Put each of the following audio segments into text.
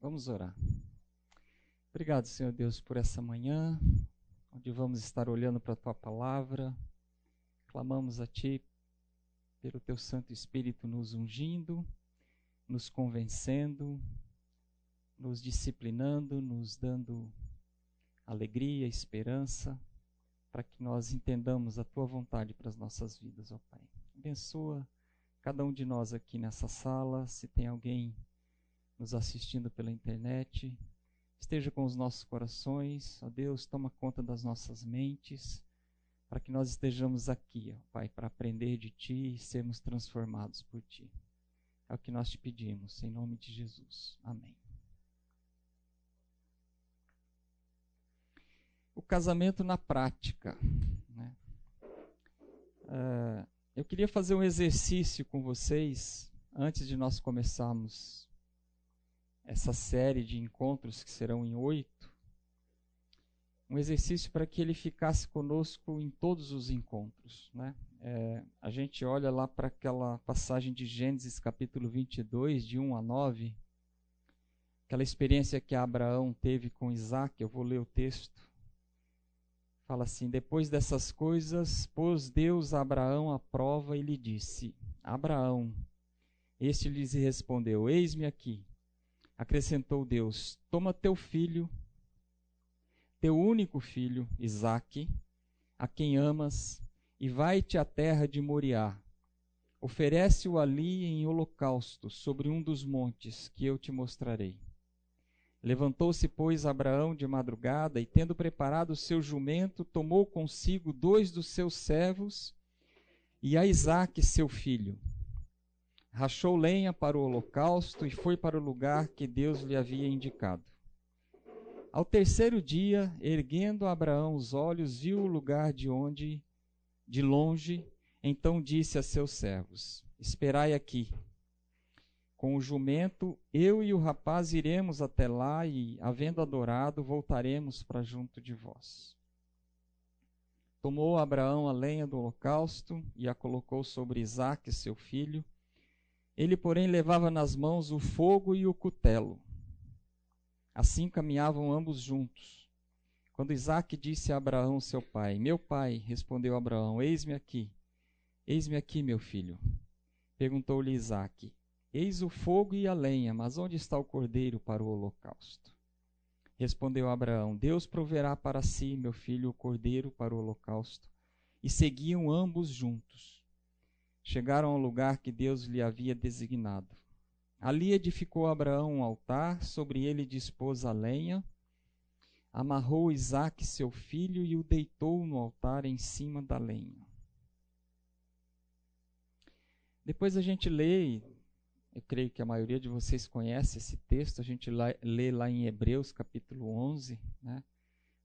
Vamos orar. Obrigado, Senhor Deus, por essa manhã, onde vamos estar olhando para a tua palavra. Clamamos a ti pelo teu Santo Espírito nos ungindo, nos convencendo, nos disciplinando, nos dando alegria, esperança, para que nós entendamos a tua vontade para as nossas vidas, ó Pai. Abençoa cada um de nós aqui nessa sala, se tem alguém nos assistindo pela internet, esteja com os nossos corações, ó Deus, toma conta das nossas mentes, para que nós estejamos aqui, ó Pai, para aprender de Ti e sermos transformados por Ti. É o que nós te pedimos, em nome de Jesus. Amém. O casamento na prática. Né? Uh, eu queria fazer um exercício com vocês antes de nós começarmos essa série de encontros que serão em oito, um exercício para que ele ficasse conosco em todos os encontros. Né? É, a gente olha lá para aquela passagem de Gênesis capítulo 22, de 1 a 9, aquela experiência que Abraão teve com Isaac, eu vou ler o texto. Fala assim: Depois dessas coisas, pôs Deus a Abraão à prova e lhe disse: Abraão. Este lhes respondeu: Eis-me aqui. Acrescentou Deus: Toma teu filho, teu único filho, Isaque, a quem amas, e vai-te à terra de Moriá. Oferece-o ali em holocausto sobre um dos montes que eu te mostrarei. Levantou-se, pois, Abraão de madrugada e, tendo preparado o seu jumento, tomou consigo dois dos seus servos e a Isaque, seu filho rachou lenha para o holocausto e foi para o lugar que Deus lhe havia indicado. Ao terceiro dia, erguendo Abraão os olhos, viu o lugar de onde, de longe, então disse a seus servos: Esperai aqui. Com o jumento, eu e o rapaz iremos até lá e, havendo adorado, voltaremos para junto de vós. Tomou Abraão a lenha do holocausto e a colocou sobre Isaque, seu filho, ele, porém, levava nas mãos o fogo e o cutelo. Assim caminhavam ambos juntos. Quando Isaac disse a Abraão, seu pai: Meu pai, respondeu Abraão: Eis-me aqui. Eis-me aqui, meu filho. Perguntou-lhe Isaac: Eis o fogo e a lenha, mas onde está o cordeiro para o holocausto? Respondeu Abraão: Deus proverá para si, meu filho, o cordeiro para o holocausto. E seguiam ambos juntos chegaram ao lugar que Deus lhe havia designado. Ali edificou Abraão um altar, sobre ele dispôs a lenha, amarrou Isaque, seu filho, e o deitou no altar em cima da lenha. Depois a gente lê, eu creio que a maioria de vocês conhece esse texto, a gente lê lá em Hebreus capítulo 11, né,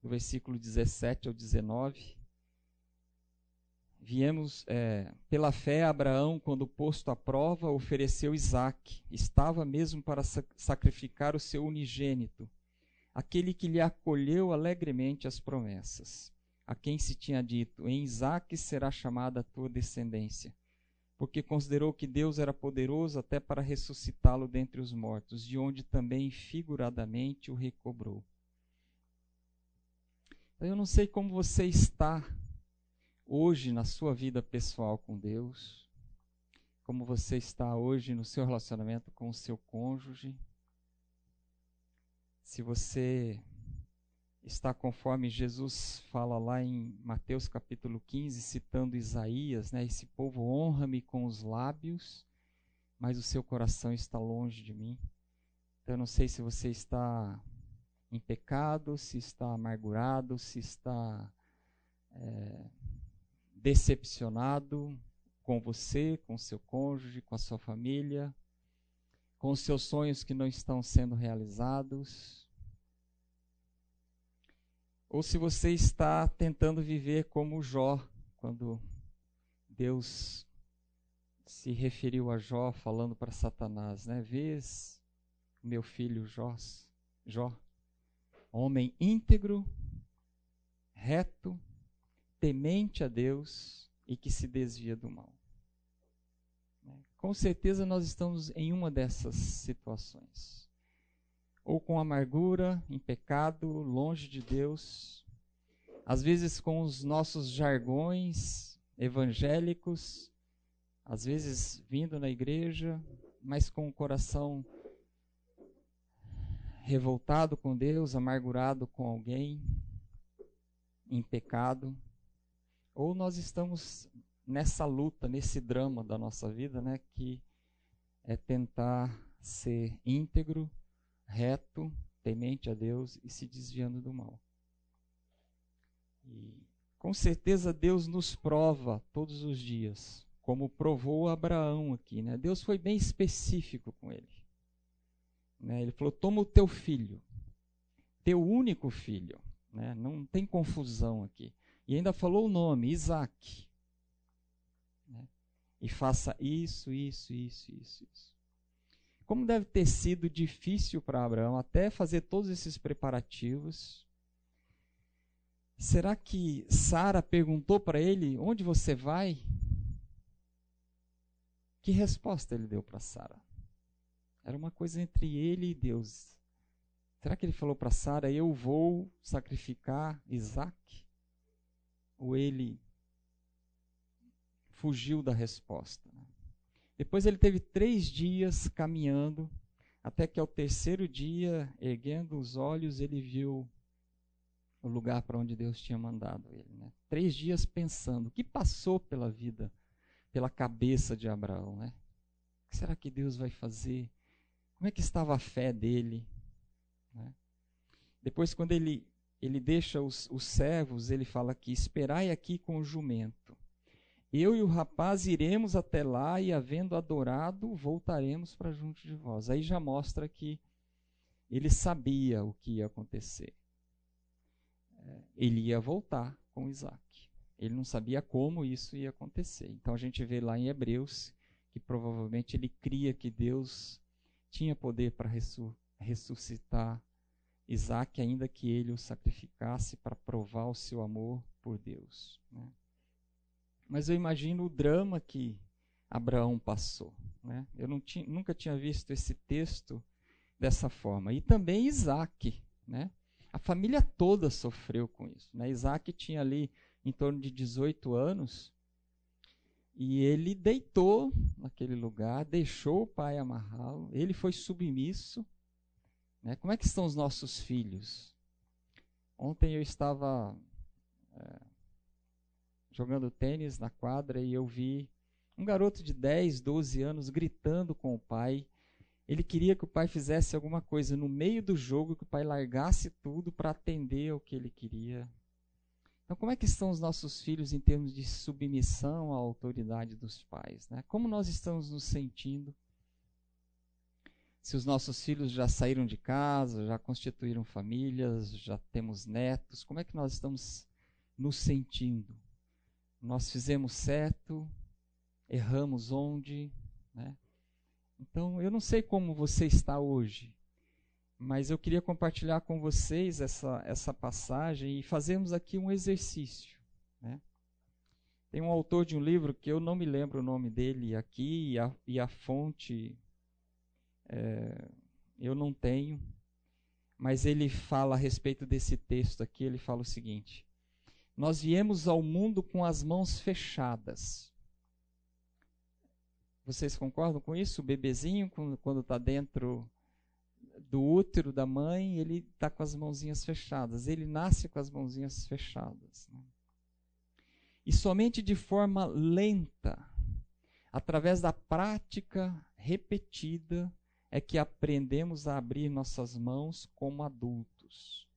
do versículo 17 ao 19. Viemos é, pela fé, Abraão, quando posto à prova, ofereceu Isaque. Estava mesmo para sacrificar o seu unigênito, aquele que lhe acolheu alegremente as promessas, a quem se tinha dito: Em Isaque será chamada a tua descendência, porque considerou que Deus era poderoso até para ressuscitá-lo dentre os mortos, de onde também figuradamente o recobrou. Eu não sei como você está hoje na sua vida pessoal com Deus, como você está hoje no seu relacionamento com o seu cônjuge. Se você está conforme Jesus fala lá em Mateus capítulo 15, citando Isaías, né? Esse povo honra-me com os lábios, mas o seu coração está longe de mim. Então eu não sei se você está em pecado, se está amargurado, se está é, decepcionado com você, com seu cônjuge, com a sua família, com seus sonhos que não estão sendo realizados. Ou se você está tentando viver como Jó, quando Deus se referiu a Jó falando para Satanás, né? Vês meu filho Jó, Jó, homem íntegro, reto, temente a Deus e que se desvia do mal. Com certeza nós estamos em uma dessas situações. ou com amargura, em pecado, longe de Deus, às vezes com os nossos jargões evangélicos, às vezes vindo na igreja, mas com o coração revoltado com Deus, amargurado com alguém, em pecado, ou nós estamos nessa luta, nesse drama da nossa vida, né, que é tentar ser íntegro, reto, temente a Deus e se desviando do mal. E com certeza Deus nos prova todos os dias, como provou Abraão aqui, né? Deus foi bem específico com ele. Né? Ele falou: "Toma o teu filho, teu único filho", né? Não tem confusão aqui. E ainda falou o nome, Isaac. Né? E faça isso, isso, isso, isso, isso. Como deve ter sido difícil para Abraão até fazer todos esses preparativos. Será que Sara perguntou para ele: Onde você vai? Que resposta ele deu para Sara? Era uma coisa entre ele e Deus. Será que ele falou para Sara: Eu vou sacrificar Isaac? Ou ele fugiu da resposta? Né? Depois ele teve três dias caminhando, até que ao terceiro dia, erguendo os olhos, ele viu o lugar para onde Deus tinha mandado ele. Né? Três dias pensando, o que passou pela vida, pela cabeça de Abraão? Né? O que será que Deus vai fazer? Como é que estava a fé dele? Né? Depois, quando ele, ele deixa os, os servos, ele fala que esperai aqui com o jumento. Eu e o rapaz iremos até lá e, havendo adorado, voltaremos para junto de vós. Aí já mostra que ele sabia o que ia acontecer. É, ele ia voltar com Isaac. Ele não sabia como isso ia acontecer. Então a gente vê lá em Hebreus que provavelmente ele cria que Deus tinha poder para ressuscitar Isaac, ainda que ele o sacrificasse para provar o seu amor por Deus. Né? Mas eu imagino o drama que Abraão passou. Né? Eu nunca tinha visto esse texto dessa forma. E também Isaac. Né? A família toda sofreu com isso. Né? Isaac tinha ali em torno de 18 anos. E ele deitou naquele lugar, deixou o pai amarrá-lo, ele foi submisso. Né? Como é que estão os nossos filhos? Ontem eu estava é, jogando tênis na quadra e eu vi um garoto de 10, 12 anos gritando com o pai. Ele queria que o pai fizesse alguma coisa no meio do jogo, que o pai largasse tudo para atender ao que ele queria. Então, como é que estão os nossos filhos em termos de submissão à autoridade dos pais? Né? Como nós estamos nos sentindo? Se os nossos filhos já saíram de casa, já constituíram famílias, já temos netos, como é que nós estamos nos sentindo? nós fizemos certo, erramos onde, né? Então, eu não sei como você está hoje, mas eu queria compartilhar com vocês essa, essa passagem e fazermos aqui um exercício. Né? Tem um autor de um livro que eu não me lembro o nome dele aqui e a, e a fonte é, eu não tenho, mas ele fala a respeito desse texto aqui. Ele fala o seguinte: nós viemos ao mundo com as mãos fechadas. Vocês concordam com isso? O bebezinho, quando está dentro do útero da mãe, ele está com as mãozinhas fechadas. Ele nasce com as mãozinhas fechadas. Né? E somente de forma lenta, através da prática repetida, é que aprendemos a abrir nossas mãos como adultos.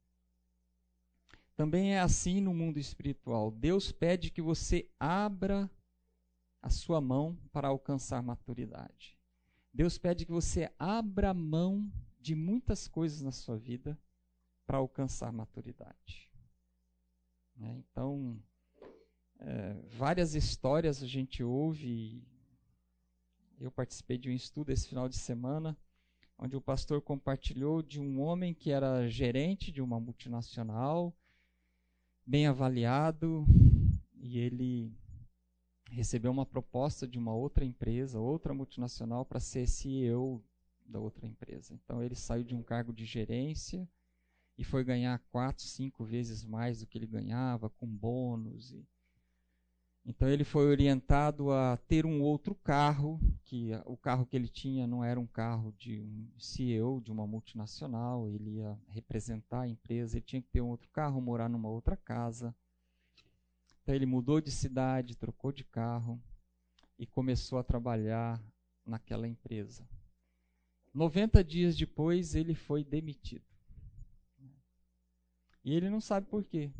Também é assim no mundo espiritual. Deus pede que você abra a sua mão para alcançar maturidade. Deus pede que você abra mão de muitas coisas na sua vida para alcançar maturidade. É, então, é, várias histórias a gente ouve. Eu participei de um estudo esse final de semana, onde o pastor compartilhou de um homem que era gerente de uma multinacional bem avaliado e ele recebeu uma proposta de uma outra empresa, outra multinacional, para ser CEO da outra empresa. Então ele saiu de um cargo de gerência e foi ganhar quatro, cinco vezes mais do que ele ganhava, com bônus. E... Então ele foi orientado a ter um outro carro, que o carro que ele tinha não era um carro de um CEO de uma multinacional, ele ia representar a empresa, ele tinha que ter um outro carro, morar numa outra casa. Então ele mudou de cidade, trocou de carro e começou a trabalhar naquela empresa. 90 dias depois ele foi demitido. E ele não sabe por quê.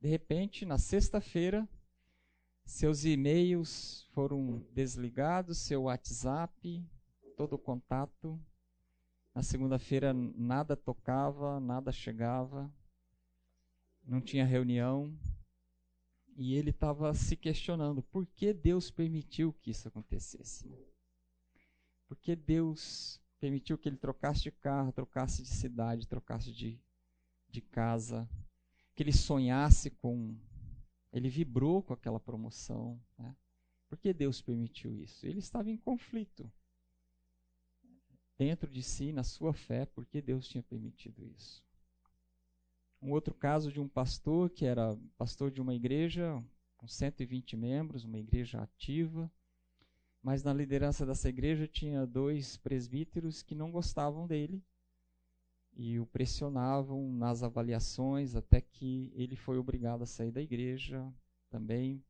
De repente, na sexta-feira, seus e-mails foram desligados, seu WhatsApp, todo o contato. Na segunda-feira nada tocava, nada chegava, não tinha reunião. E ele estava se questionando por que Deus permitiu que isso acontecesse. Por que Deus permitiu que ele trocasse de carro, trocasse de cidade, trocasse de de casa, que ele sonhasse com. Ele vibrou com aquela promoção. Né? Por que Deus permitiu isso? Ele estava em conflito dentro de si, na sua fé, por que Deus tinha permitido isso. Um outro caso de um pastor que era pastor de uma igreja com 120 membros, uma igreja ativa, mas na liderança dessa igreja tinha dois presbíteros que não gostavam dele e o pressionavam nas avaliações até que ele foi obrigado a sair da igreja também.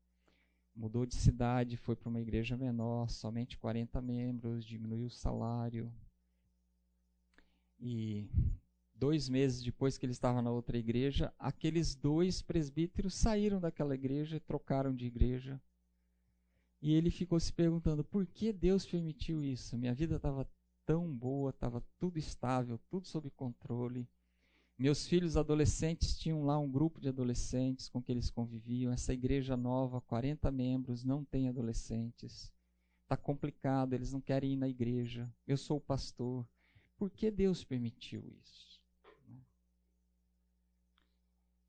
Mudou de cidade, foi para uma igreja menor, somente 40 membros, diminuiu o salário. E dois meses depois que ele estava na outra igreja, aqueles dois presbíteros saíram daquela igreja e trocaram de igreja. E ele ficou se perguntando: por que Deus permitiu isso? Minha vida estava tão boa, estava tudo estável, tudo sob controle. Meus filhos adolescentes tinham lá um grupo de adolescentes com que eles conviviam. Essa igreja nova, 40 membros, não tem adolescentes. Está complicado, eles não querem ir na igreja. Eu sou o pastor. Por que Deus permitiu isso?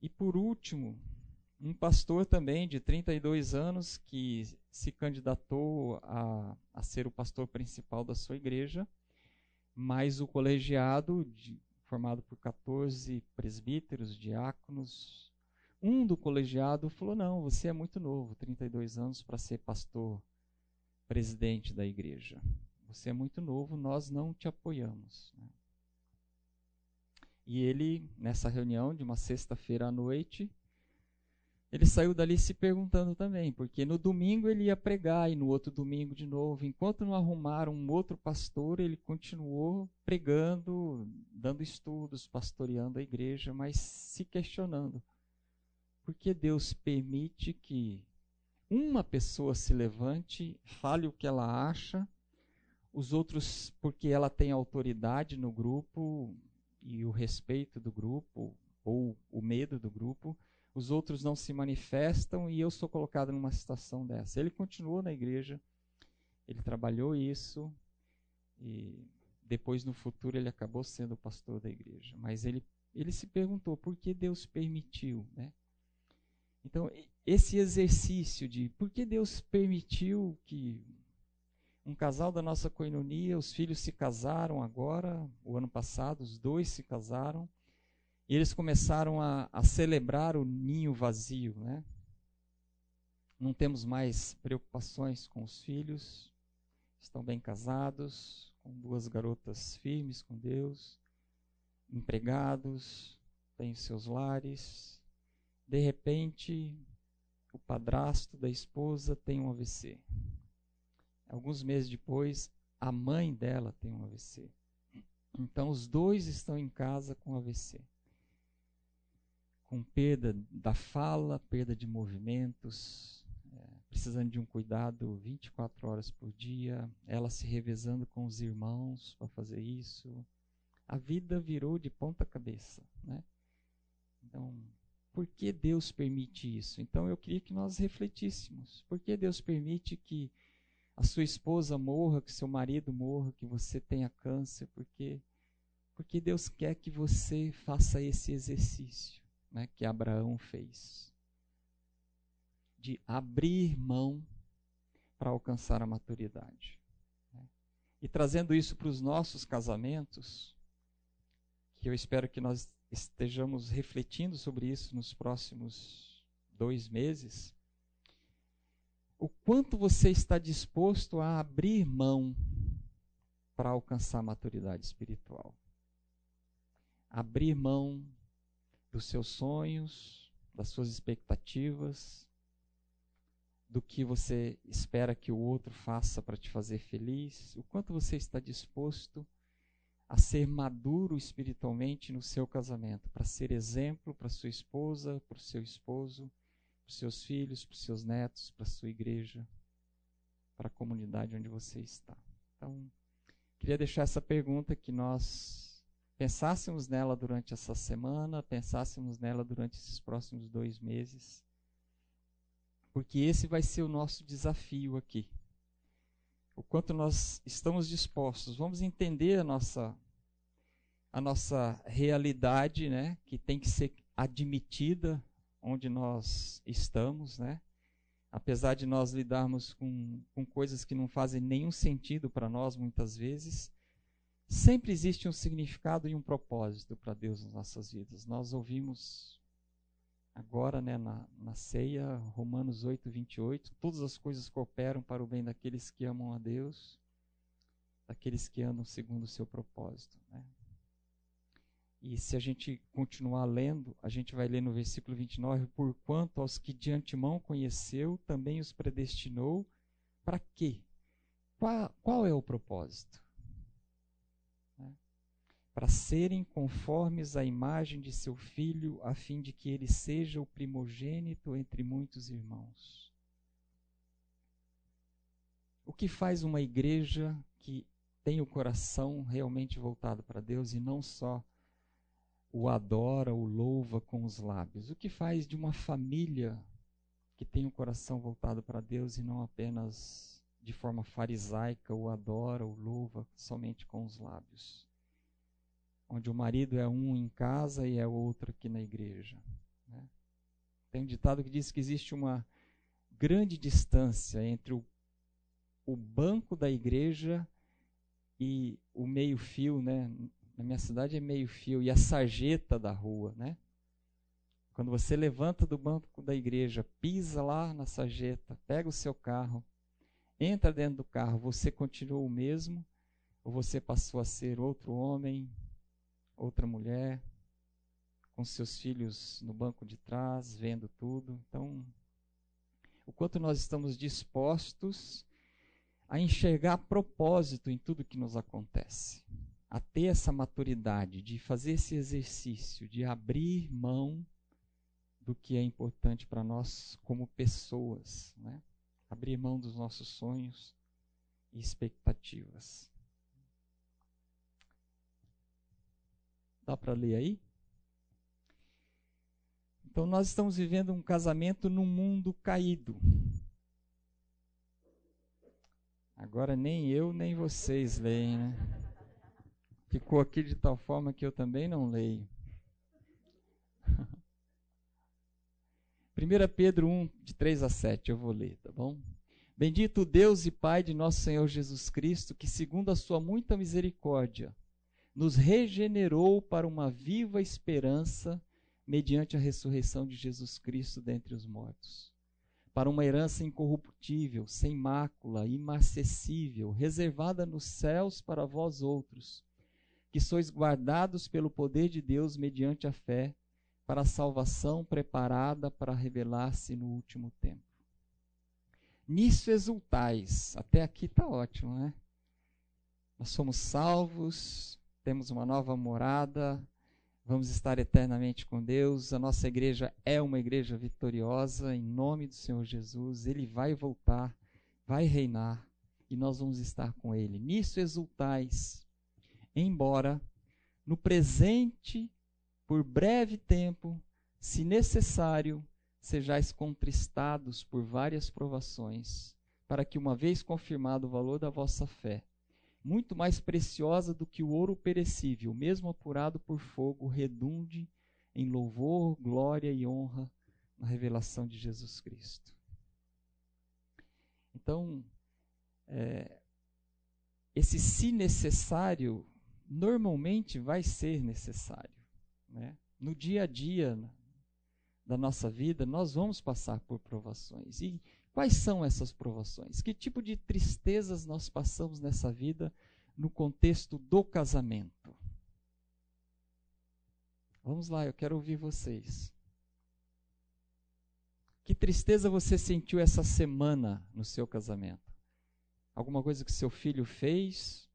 E por último, um pastor também de 32 anos que se candidatou a, a ser o pastor principal da sua igreja mas o colegiado, de, formado por 14 presbíteros, diáconos, um do colegiado falou: Não, você é muito novo, 32 anos, para ser pastor presidente da igreja. Você é muito novo, nós não te apoiamos. E ele, nessa reunião de uma sexta-feira à noite, ele saiu dali se perguntando também, porque no domingo ele ia pregar e no outro domingo de novo. Enquanto não arrumaram um outro pastor, ele continuou pregando, dando estudos, pastoreando a igreja, mas se questionando. Por que Deus permite que uma pessoa se levante, fale o que ela acha, os outros, porque ela tem autoridade no grupo e o respeito do grupo, ou o medo do grupo, os outros não se manifestam e eu sou colocado numa situação dessa. Ele continuou na igreja, ele trabalhou isso e depois no futuro ele acabou sendo pastor da igreja. Mas ele, ele se perguntou por que Deus permitiu, né? Então, esse exercício de por que Deus permitiu que um casal da nossa coinonia, os filhos se casaram agora, o ano passado, os dois se casaram, e eles começaram a, a celebrar o ninho vazio, né? Não temos mais preocupações com os filhos, estão bem casados, com duas garotas firmes com Deus, empregados, têm seus lares. De repente, o padrasto da esposa tem um AVC. Alguns meses depois, a mãe dela tem um AVC. Então, os dois estão em casa com AVC com perda da fala, perda de movimentos, é, precisando de um cuidado 24 horas por dia, ela se revezando com os irmãos para fazer isso. A vida virou de ponta cabeça, né? Então, por que Deus permite isso? Então, eu queria que nós refletíssemos. Por que Deus permite que a sua esposa morra, que seu marido morra, que você tenha câncer? Porque porque Deus quer que você faça esse exercício né, que Abraão fez de abrir mão para alcançar a maturidade. Né? E trazendo isso para os nossos casamentos, que eu espero que nós estejamos refletindo sobre isso nos próximos dois meses, o quanto você está disposto a abrir mão para alcançar a maturidade espiritual. Abrir mão dos seus sonhos, das suas expectativas, do que você espera que o outro faça para te fazer feliz, o quanto você está disposto a ser maduro espiritualmente no seu casamento, para ser exemplo para sua esposa, para o seu esposo, para seus filhos, para seus netos, para sua igreja, para a comunidade onde você está. Então, queria deixar essa pergunta que nós pensássemos nela durante essa semana, pensássemos nela durante esses próximos dois meses, porque esse vai ser o nosso desafio aqui. O quanto nós estamos dispostos, vamos entender a nossa a nossa realidade, né, que tem que ser admitida onde nós estamos, né? Apesar de nós lidarmos com, com coisas que não fazem nenhum sentido para nós muitas vezes, sempre existe um significado e um propósito para Deus nas nossas vidas. Nós ouvimos agora, né, na, na ceia, Romanos 8, 28, todas as coisas cooperam para o bem daqueles que amam a Deus, daqueles que andam segundo o seu propósito. Né? E se a gente continuar lendo, a gente vai ler no versículo 29, por quanto aos que de antemão conheceu, também os predestinou, para quê? Qual, qual, é o propósito? Para serem conformes à imagem de seu filho, a fim de que ele seja o primogênito entre muitos irmãos. O que faz uma igreja que tem o coração realmente voltado para Deus e não só o adora, o louva com os lábios. O que faz de uma família que tem o coração voltado para Deus e não apenas de forma farisaica o adora, o louva somente com os lábios. Onde o marido é um em casa e é outro aqui na igreja. Né? Tem um ditado que diz que existe uma grande distância entre o, o banco da igreja e o meio-fio, né? na minha cidade é meio fio, e a sarjeta da rua, né? Quando você levanta do banco da igreja, pisa lá na sarjeta, pega o seu carro, entra dentro do carro, você continua o mesmo ou você passou a ser outro homem, outra mulher, com seus filhos no banco de trás, vendo tudo? Então, o quanto nós estamos dispostos a enxergar propósito em tudo que nos acontece a ter essa maturidade de fazer esse exercício, de abrir mão do que é importante para nós como pessoas, né? abrir mão dos nossos sonhos e expectativas. Dá para ler aí? Então, nós estamos vivendo um casamento num mundo caído. Agora, nem eu nem vocês leem, né? ficou aqui de tal forma que eu também não leio. 1 Pedro 1, de 3 a 7, eu vou ler, tá bom? Bendito Deus e Pai de nosso Senhor Jesus Cristo, que, segundo a sua muita misericórdia, nos regenerou para uma viva esperança mediante a ressurreição de Jesus Cristo dentre os mortos, para uma herança incorruptível, sem mácula, imarcessível, reservada nos céus para vós outros que sois guardados pelo poder de Deus mediante a fé, para a salvação preparada para revelar-se no último tempo. Nisso exultais. Até aqui está ótimo, né? Nós somos salvos, temos uma nova morada, vamos estar eternamente com Deus. A nossa igreja é uma igreja vitoriosa, em nome do Senhor Jesus. Ele vai voltar, vai reinar e nós vamos estar com Ele. Nisso exultais embora no presente, por breve tempo, se necessário, sejais contristados por várias provações, para que, uma vez confirmado o valor da vossa fé, muito mais preciosa do que o ouro perecível, mesmo apurado por fogo, redunde em louvor, glória e honra na revelação de Jesus Cristo. Então, é, esse se necessário normalmente vai ser necessário. Né? No dia a dia da nossa vida, nós vamos passar por provações. E quais são essas provações? Que tipo de tristezas nós passamos nessa vida no contexto do casamento? Vamos lá, eu quero ouvir vocês. Que tristeza você sentiu essa semana no seu casamento? Alguma coisa que seu filho fez,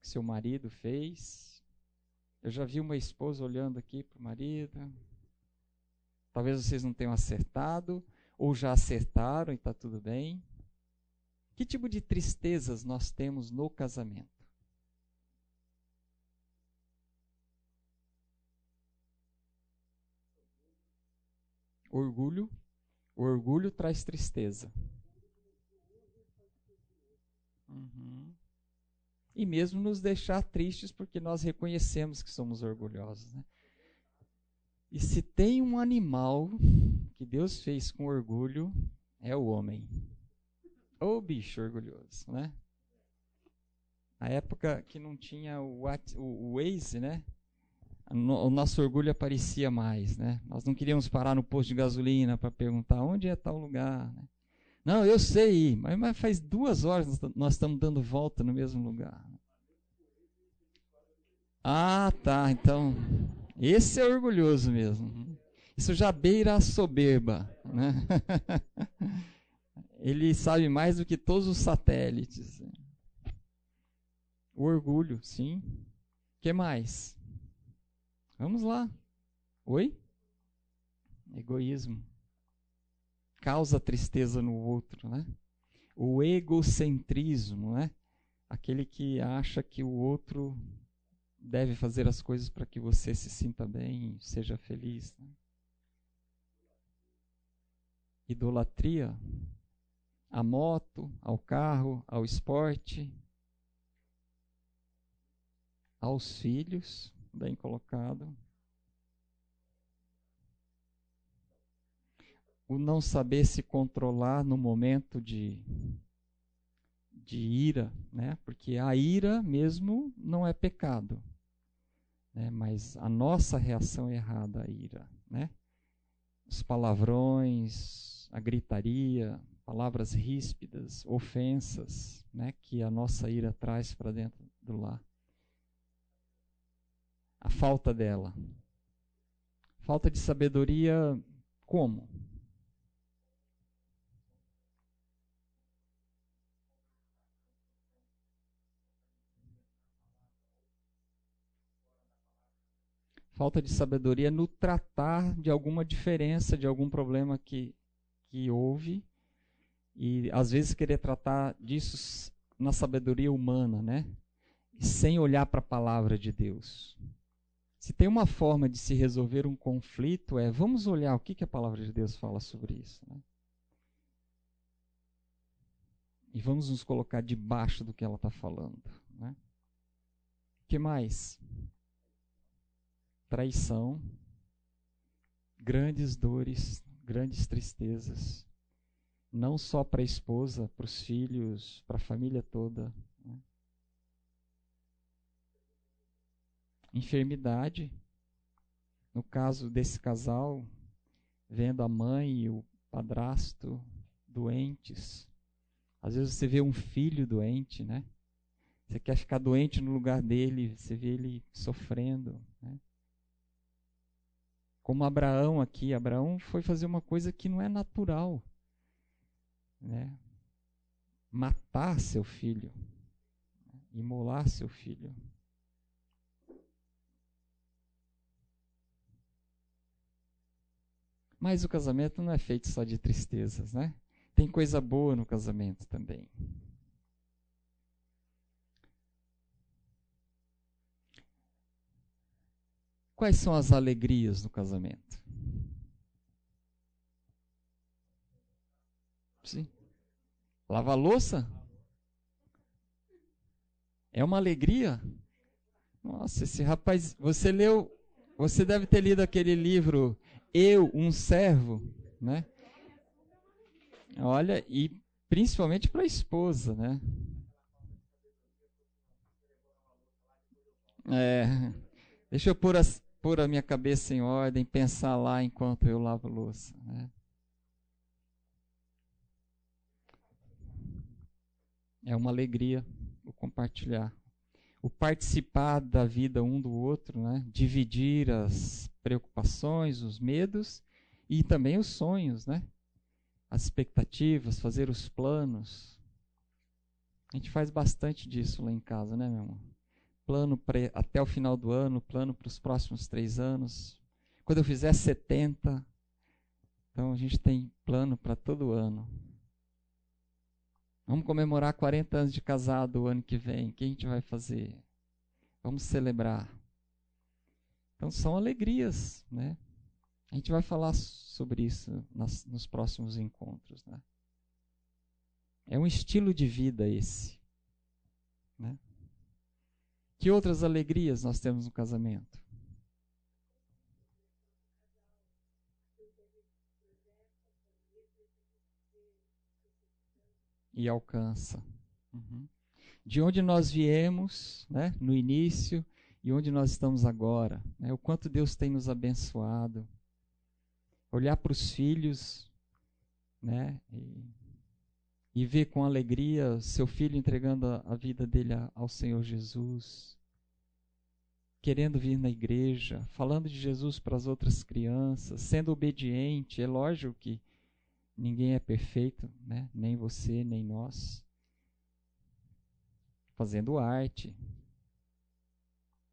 que seu marido fez? Eu já vi uma esposa olhando aqui para o marido. Talvez vocês não tenham acertado, ou já acertaram e está tudo bem. Que tipo de tristezas nós temos no casamento? Orgulho. O orgulho traz tristeza. Uhum. E mesmo nos deixar tristes porque nós reconhecemos que somos orgulhosos. Né? E se tem um animal que Deus fez com orgulho, é o homem. Ô bicho orgulhoso, né? A época que não tinha o, o, o Waze, né? o nosso orgulho aparecia mais, né? Nós não queríamos parar no posto de gasolina para perguntar onde é tal lugar. Né? Não, eu sei, mas, mas, faz duas horas nós estamos dando volta no mesmo lugar. Ah, tá. Então, esse é orgulhoso mesmo. Isso já beira a soberba, né? Ele sabe mais do que todos os satélites. O orgulho, sim. Que mais? Vamos lá. Oi? Egoísmo. Causa tristeza no outro, né? O egocentrismo, né? Aquele que acha que o outro deve fazer as coisas para que você se sinta bem, seja feliz. Né? Idolatria à moto, ao carro, ao esporte, aos filhos, bem colocado. O não saber se controlar no momento de, de ira, né? porque a ira mesmo não é pecado, né? mas a nossa reação errada à ira. Né? Os palavrões, a gritaria, palavras ríspidas, ofensas né? que a nossa ira traz para dentro do lar a falta dela. Falta de sabedoria como? Falta de sabedoria no tratar de alguma diferença, de algum problema que, que houve, e às vezes querer tratar disso na sabedoria humana, né? Sem olhar para a palavra de Deus. Se tem uma forma de se resolver um conflito, é vamos olhar o que, que a palavra de Deus fala sobre isso. Né? E vamos nos colocar debaixo do que ela está falando. Né? O que mais? Traição, grandes dores, grandes tristezas, não só para a esposa, para os filhos, para a família toda. enfermidade. No caso desse casal, vendo a mãe e o padrasto doentes. Às vezes você vê um filho doente, né? Você quer ficar doente no lugar dele, você vê ele sofrendo, né? Como Abraão aqui, Abraão foi fazer uma coisa que não é natural, né? Matar seu filho, imolar seu filho. Mas o casamento não é feito só de tristezas, né? Tem coisa boa no casamento também. Quais são as alegrias no casamento? Sim. Lavar louça? É uma alegria? Nossa, esse rapaz, você leu, você deve ter lido aquele livro eu, um servo, né? Olha, e principalmente para a esposa, né? É, deixa eu pôr, as, pôr a minha cabeça em ordem, pensar lá enquanto eu lavo louça. Né? É uma alegria o compartilhar. O participar da vida um do outro, né? dividir as preocupações, os medos e também os sonhos, né? as expectativas, fazer os planos. A gente faz bastante disso lá em casa, né, meu irmão? Plano pre, até o final do ano, plano para os próximos três anos. Quando eu fizer 70, então a gente tem plano para todo ano. Vamos comemorar 40 anos de casado o ano que vem. O que a gente vai fazer? Vamos celebrar. Então são alegrias, né? A gente vai falar sobre isso nas, nos próximos encontros, né? É um estilo de vida esse, né? Que outras alegrias nós temos no casamento? e alcança. Uhum. De onde nós viemos, né, no início, e onde nós estamos agora. Né, o quanto Deus tem nos abençoado. Olhar para os filhos né, e, e, ver com alegria seu filho entregando a, vida dele ao Senhor Jesus. Querendo vir na igreja, falando de Jesus para as outras crianças, sendo obediente. É lógico que Ninguém é perfeito, né? nem você, nem nós. Fazendo arte,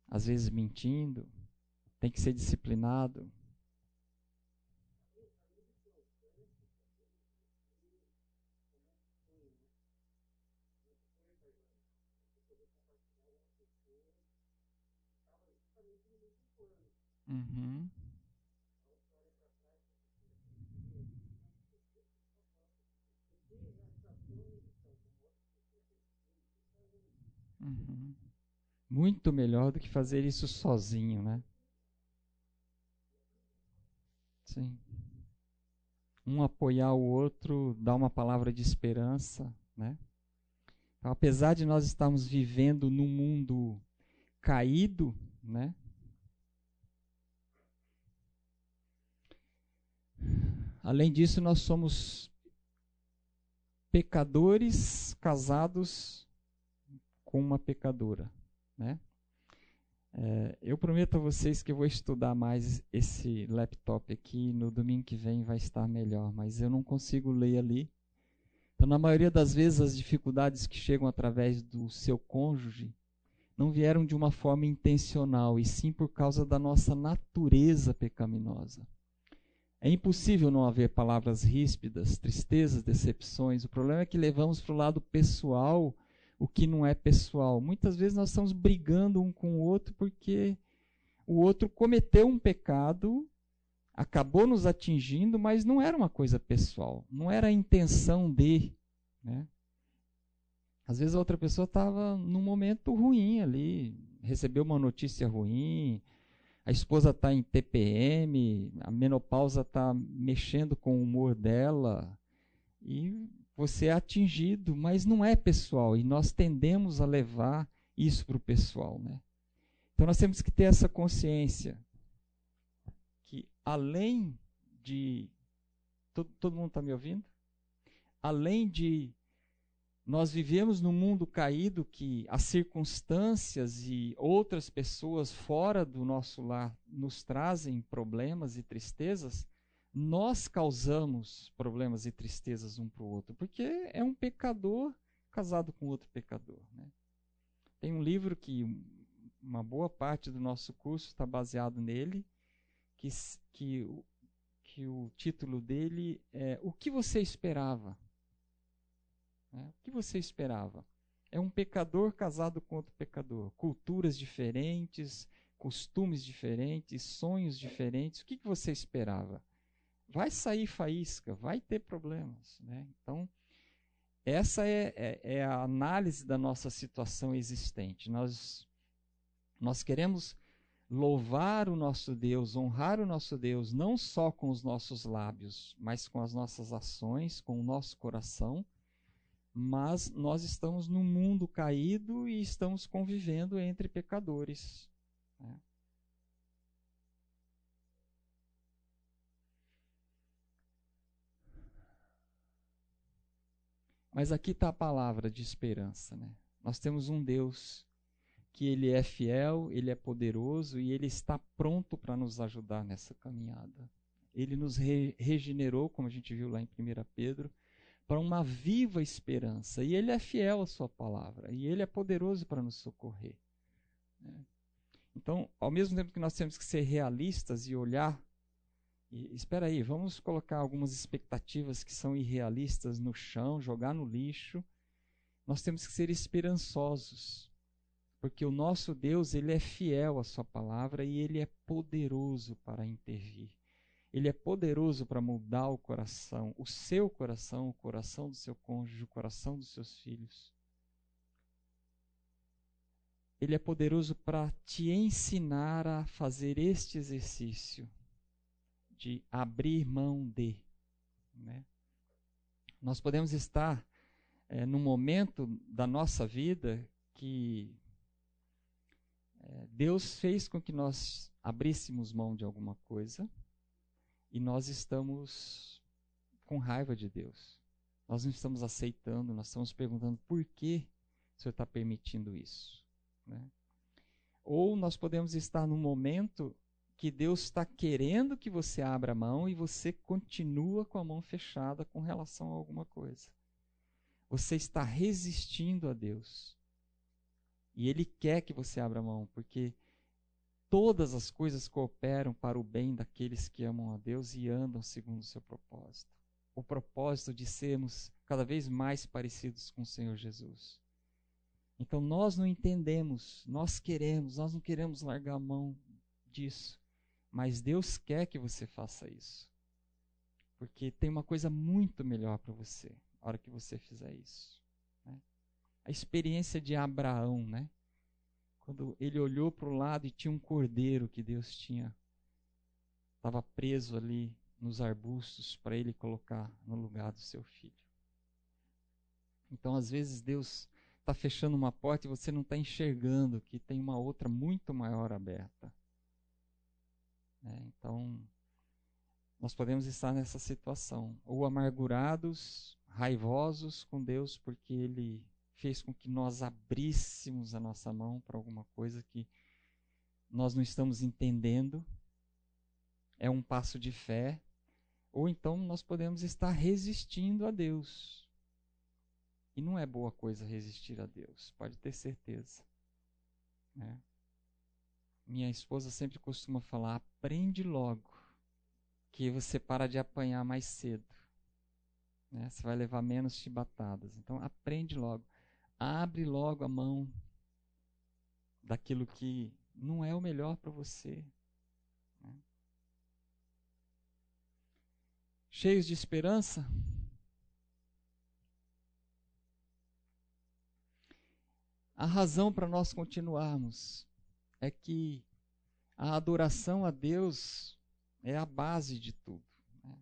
às vezes mentindo, tem que ser disciplinado. Uhum. Uhum. Muito melhor do que fazer isso sozinho, né? Sim. Um apoiar o outro, dar uma palavra de esperança, né? Então, apesar de nós estarmos vivendo num mundo caído, né? Além disso, nós somos pecadores casados com uma pecadora, né? É, eu prometo a vocês que eu vou estudar mais esse laptop aqui. No domingo que vem vai estar melhor, mas eu não consigo ler ali. Então, na maioria das vezes, as dificuldades que chegam através do seu cônjuge não vieram de uma forma intencional, e sim por causa da nossa natureza pecaminosa. É impossível não haver palavras ríspidas, tristezas, decepções. O problema é que levamos para o lado pessoal o que não é pessoal. Muitas vezes nós estamos brigando um com o outro porque o outro cometeu um pecado, acabou nos atingindo, mas não era uma coisa pessoal, não era a intenção de. Né? Às vezes a outra pessoa estava num momento ruim ali, recebeu uma notícia ruim, a esposa está em TPM, a menopausa está mexendo com o humor dela, e você é atingido, mas não é pessoal, e nós tendemos a levar isso para o pessoal. Né? Então nós temos que ter essa consciência que além de. Todo, todo mundo está me ouvindo? Além de nós vivemos num mundo caído que as circunstâncias e outras pessoas fora do nosso lar nos trazem problemas e tristezas, nós causamos problemas e tristezas um para o outro, porque é um pecador casado com outro pecador. Né? Tem um livro que uma boa parte do nosso curso está baseado nele, que, que, que o título dele é O que você esperava? Né? O que você esperava? É um pecador casado com outro pecador, culturas diferentes, costumes diferentes, sonhos diferentes. O que, que você esperava? vai sair faísca, vai ter problemas. Né? Então, essa é, é, é, a análise da nossa situação existente. Nós, nós queremos louvar o nosso Deus, honrar o nosso Deus, não só com os nossos lábios, mas com as nossas ações, com o nosso coração, Mas nós estamos num mundo caído e estamos convivendo entre pecadores. Né? Mas aqui está a palavra de esperança. Né? Nós temos um Deus que ele é fiel, ele é poderoso e ele está pronto para nos ajudar nessa caminhada. Ele nos re regenerou, como a gente viu lá em 1 Pedro, para uma viva esperança. E ele é fiel à sua palavra. E ele é poderoso para nos socorrer. Né? Então, ao mesmo tempo que nós temos que ser realistas e olhar e, espera aí, vamos colocar algumas expectativas que são irrealistas no chão, jogar no lixo. Nós temos que ser esperançosos, porque o nosso Deus, ele é fiel à sua palavra e ele é poderoso para intervir. Ele é poderoso para mudar o coração, o seu coração, o coração do seu cônjuge, o coração dos seus filhos. Ele é poderoso para te ensinar a fazer este exercício de abrir mão de. Né? Nós podemos estar é, num momento da nossa vida que é, Deus fez com que nós abríssemos mão de alguma coisa e nós estamos com raiva de Deus. Nós não estamos aceitando, nós estamos perguntando por que o Senhor está permitindo isso. Né? Ou nós podemos estar num momento que Deus está querendo que você abra a mão e você continua com a mão fechada com relação a alguma coisa. Você está resistindo a Deus. E Ele quer que você abra a mão, porque todas as coisas cooperam para o bem daqueles que amam a Deus e andam segundo o seu propósito. O propósito de sermos cada vez mais parecidos com o Senhor Jesus. Então nós não entendemos, nós queremos, nós não queremos largar a mão disso. Mas Deus quer que você faça isso. Porque tem uma coisa muito melhor para você na hora que você fizer isso. Né? A experiência de Abraão, né? Quando ele olhou para o lado e tinha um cordeiro que Deus tinha, estava preso ali nos arbustos para ele colocar no lugar do seu filho. Então, às vezes, Deus está fechando uma porta e você não está enxergando que tem uma outra muito maior aberta. Né? Então, nós podemos estar nessa situação, ou amargurados, raivosos com Deus, porque Ele fez com que nós abríssemos a nossa mão para alguma coisa que nós não estamos entendendo, é um passo de fé, ou então nós podemos estar resistindo a Deus. E não é boa coisa resistir a Deus, pode ter certeza. Né? minha esposa sempre costuma falar: aprende logo, que você para de apanhar mais cedo. Né? Você vai levar menos chibatadas. Então, aprende logo. Abre logo a mão daquilo que não é o melhor para você. Né? Cheios de esperança? A razão para nós continuarmos é que a adoração a Deus é a base de tudo. Né?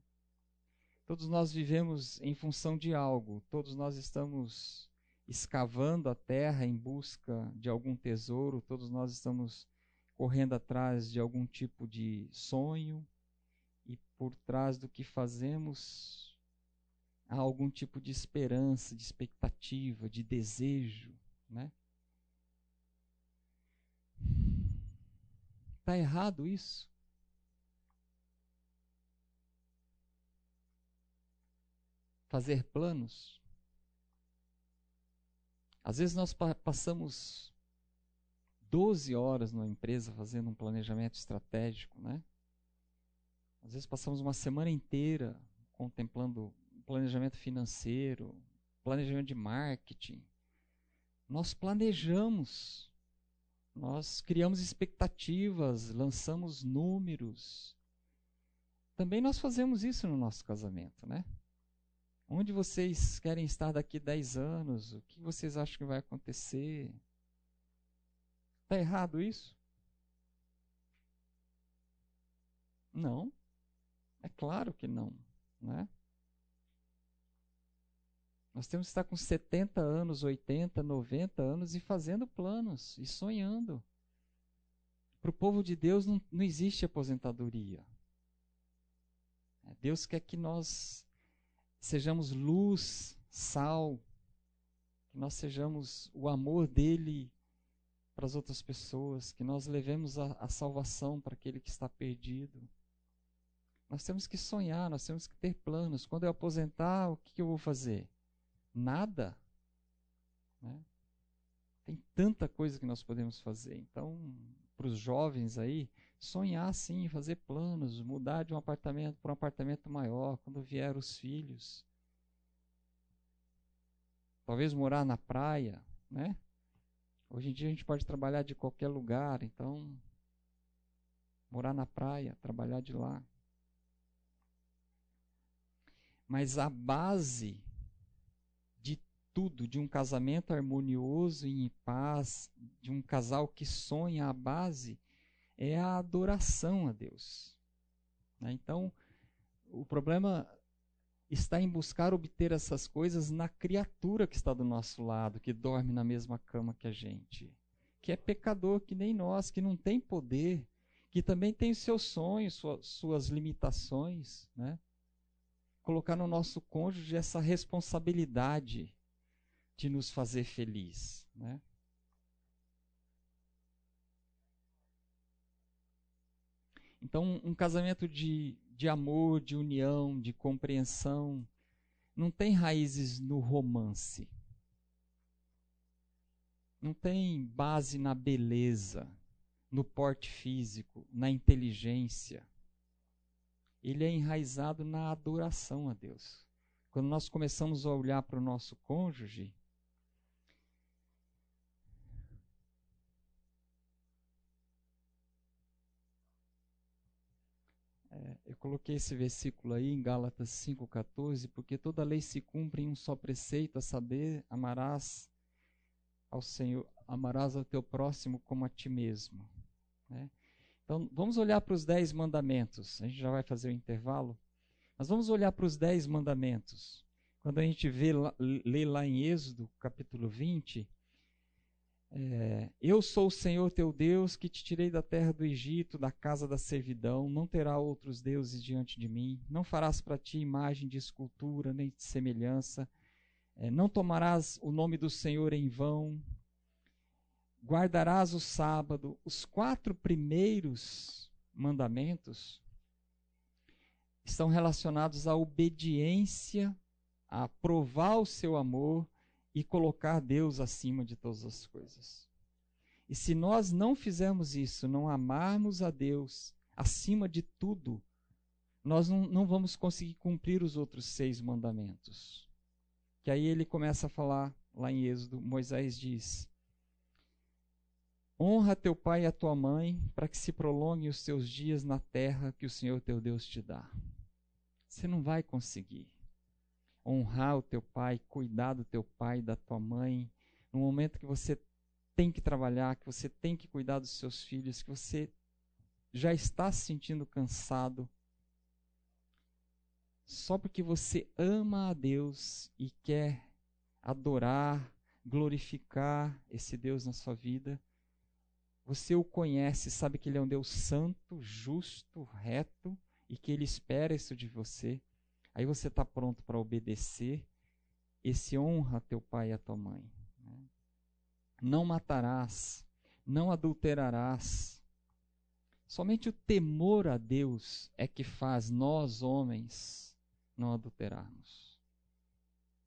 Todos nós vivemos em função de algo, todos nós estamos escavando a terra em busca de algum tesouro, todos nós estamos correndo atrás de algum tipo de sonho, e por trás do que fazemos há algum tipo de esperança, de expectativa, de desejo, né? Está errado isso? Fazer planos. Às vezes nós passamos 12 horas numa empresa fazendo um planejamento estratégico, né? Às vezes passamos uma semana inteira contemplando planejamento financeiro, planejamento de marketing. Nós planejamos nós criamos expectativas, lançamos números. Também nós fazemos isso no nosso casamento, né? Onde vocês querem estar daqui 10 anos? O que vocês acham que vai acontecer? Está errado isso? Não. É claro que não, né? Nós temos que estar com 70 anos, 80, 90 anos e fazendo planos e sonhando. Para o povo de Deus não, não existe aposentadoria. É, Deus quer que nós sejamos luz, sal, que nós sejamos o amor dele para as outras pessoas, que nós levemos a, a salvação para aquele que está perdido. Nós temos que sonhar, nós temos que ter planos. Quando eu aposentar, o que, eu vou fazer? Nada. Né? Tem tanta coisa que nós podemos fazer. Então, para os jovens aí, sonhar sim, fazer planos, mudar de um apartamento para um apartamento maior, quando vier os filhos. Talvez morar na praia, né? Hoje em dia a gente pode trabalhar de qualquer lugar, então morar na praia, trabalhar de lá. Mas a base tudo de um casamento harmonioso e em paz, de um casal que sonha a base, é a adoração a Deus. Né? Então, o problema está em buscar obter essas coisas na criatura que está do nosso lado, que dorme na mesma cama que a gente, que é pecador que nem nós, que não tem poder, que também tem seus sonhos, suas, suas limitações, né? Colocar no nosso cônjuge essa responsabilidade de nos fazer feliz. Né? Então, um casamento de, de amor, de união, de compreensão, não tem raízes no romance. Não tem base na beleza, no porte físico, na inteligência. Ele é enraizado na adoração a Deus. Quando nós começamos a olhar para o nosso cônjuge, É, eu coloquei esse versículo aí em Gálatas 5,14, porque toda lei se cumpre em um só preceito, a saber, amarás ao Senhor, amarás ao teu próximo como a ti mesmo. Né? Então, vamos olhar para os dez mandamentos. A gente já vai fazer o intervalo. Mas vamos olhar para os dez mandamentos. Quando a gente vê, lê lá em Êxodo, capítulo 20, é, eu sou o Senhor teu Deus que te tirei da terra do Egito, da casa da servidão. Não terá outros deuses diante de mim. Não farás para ti imagem de escultura nem de semelhança. É, não tomarás o nome do Senhor em vão. Guardarás o sábado. Os quatro primeiros mandamentos estão relacionados à obediência, a provar o seu amor e colocar Deus acima de todas as coisas. E se nós não fizermos isso, não amarmos a Deus acima de tudo, nós não, não vamos conseguir cumprir os outros seis mandamentos. Que aí ele começa a falar lá em Êxodo, Moisés diz: Honra teu pai e a tua mãe, para que se prolonguem os teus dias na terra que o Senhor teu Deus te dá. Você não vai conseguir honrar o teu pai, cuidar do teu pai, da tua mãe, no momento que você tem que trabalhar, que você tem que cuidar dos seus filhos, que você já está se sentindo cansado, só porque você ama a Deus e quer adorar, glorificar esse Deus na sua vida, você o conhece, sabe que ele é um Deus santo, justo, reto e que ele espera isso de você. Aí você está pronto para obedecer. Esse honra teu pai e a tua mãe. Né? Não matarás, não adulterarás. Somente o temor a Deus é que faz nós, homens, não adulterarmos.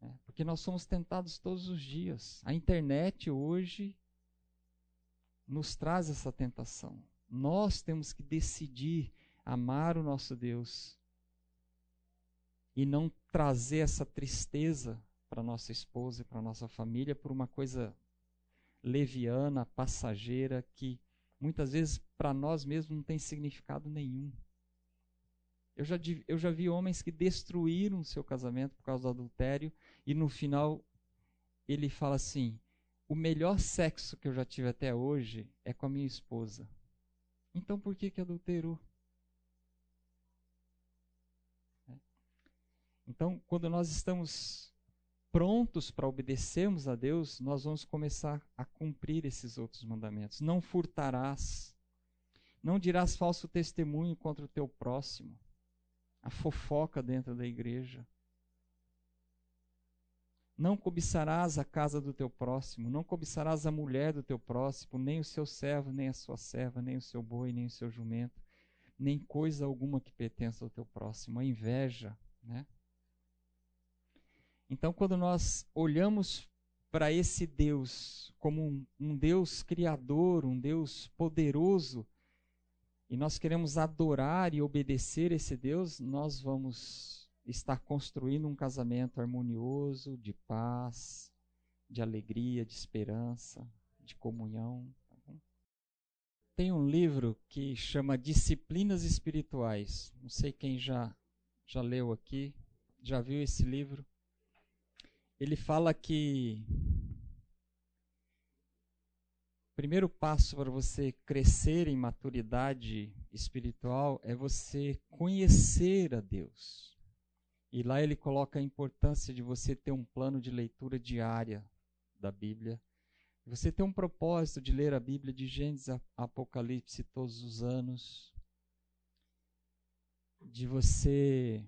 É, porque nós somos tentados todos os dias. A internet hoje nos traz essa tentação. Nós temos que decidir amar o nosso Deus e não trazer essa tristeza para nossa esposa e para nossa família por uma coisa leviana, passageira, que muitas vezes para nós mesmos não tem significado nenhum. Eu já, eu já vi homens que destruíram seu casamento por causa do adultério e no final ele fala assim: o melhor sexo que eu já tive até hoje é com a minha esposa. Então por que que adulterou? Então, quando nós estamos prontos para obedecermos a Deus, nós vamos começar a cumprir esses outros mandamentos. Não furtarás. Não dirás falso testemunho contra o teu próximo. A fofoca dentro da igreja. Não cobiçarás a casa do teu próximo, não cobiçarás a mulher do teu próximo, nem o seu servo, nem a sua serva, nem o seu boi, nem o seu jumento, nem coisa alguma que pertença ao teu próximo. A inveja, né? Então, quando nós olhamos para esse Deus como um, um, Deus criador, um Deus poderoso, e nós queremos adorar e obedecer esse Deus, nós vamos estar construindo um casamento harmonioso, de paz, de alegria, de esperança, de comunhão. Tá Tem um livro que chama Disciplinas Espirituais. Não sei quem já já leu aqui, já viu esse livro ele fala que o primeiro passo para você crescer em maturidade espiritual é você conhecer a Deus. E lá ele coloca a importância de você ter um plano de leitura diária da Bíblia. Você ter um propósito de ler a Bíblia de Gênesis a Apocalipse todos os anos. De você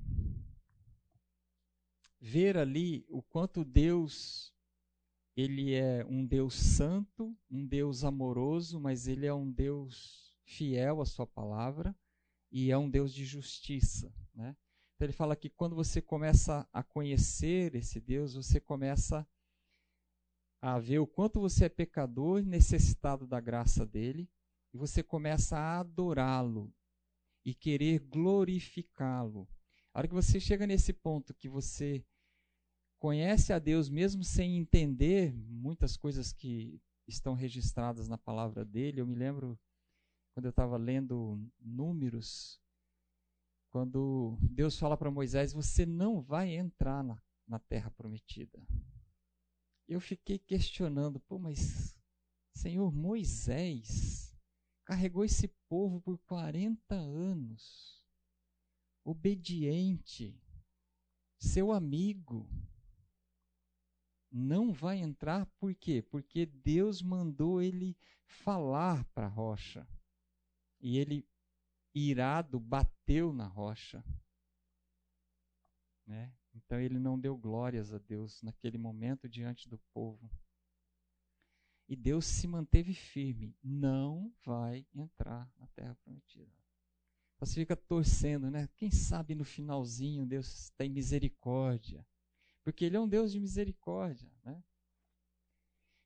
ver ali o quanto Deus ele é um Deus santo, um Deus amoroso, mas ele é um Deus fiel à sua palavra e é um Deus de justiça, né? Então ele fala que quando você começa a conhecer esse Deus, você começa a ver o quanto você é pecador e necessitado da graça dele, e você começa a adorá-lo e querer glorificá-lo. A hora que você chega nesse ponto que você conhece a Deus mesmo sem entender muitas coisas que estão registradas na palavra dele. Eu me lembro quando eu estava lendo Números, quando Deus fala para Moisés: Você não vai entrar na, na terra prometida. Eu fiquei questionando, pô, mas Senhor, Moisés carregou esse povo por 40 anos, obediente, seu amigo não vai entrar, por quê? Porque Deus mandou ele falar para a rocha. E ele, irado, bateu na rocha. Né? Então ele não deu glórias a Deus naquele momento diante do povo. E Deus se manteve firme. Não vai entrar na terra prometida. Você fica torcendo, né? Quem sabe no finalzinho Deus tem misericórdia porque Ele é um Deus de misericórdia. Né?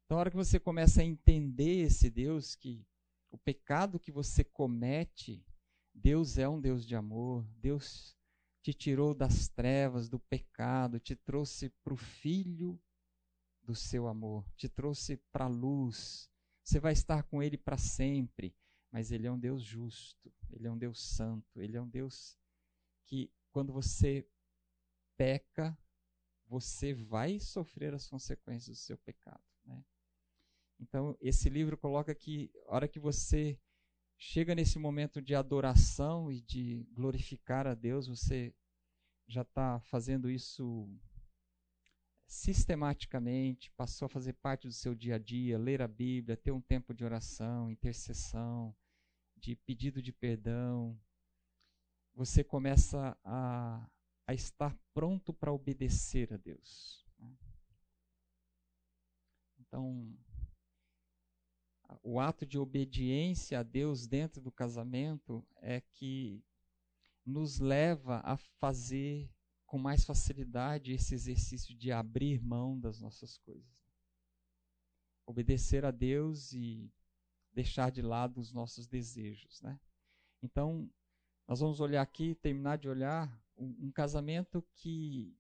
Então, a hora que você começa a entender esse Deus, que o pecado que você comete, Deus é um Deus de amor, Deus te tirou das trevas, do pecado, te trouxe para o Filho do seu amor, te trouxe para a luz. Você vai estar com Ele para sempre, mas Ele é um Deus justo, Ele é um Deus santo, Ele é um Deus que, quando você peca, você vai sofrer as consequências do seu pecado. Né? Então, esse livro coloca que, a hora que você chega nesse momento de adoração e de glorificar a Deus, você já está fazendo isso sistematicamente, passou a fazer parte do seu dia a dia, ler a Bíblia, ter um tempo de oração, intercessão, de pedido de perdão. Você começa a a estar pronto para obedecer a Deus. Né? Então, o ato de obediência a Deus dentro do casamento é que nos leva a fazer com mais facilidade esse exercício de abrir mão das nossas coisas. Obedecer a Deus e deixar de lado os nossos desejos, né? Então, nós vamos olhar aqui, terminar de olhar um, um casamento que,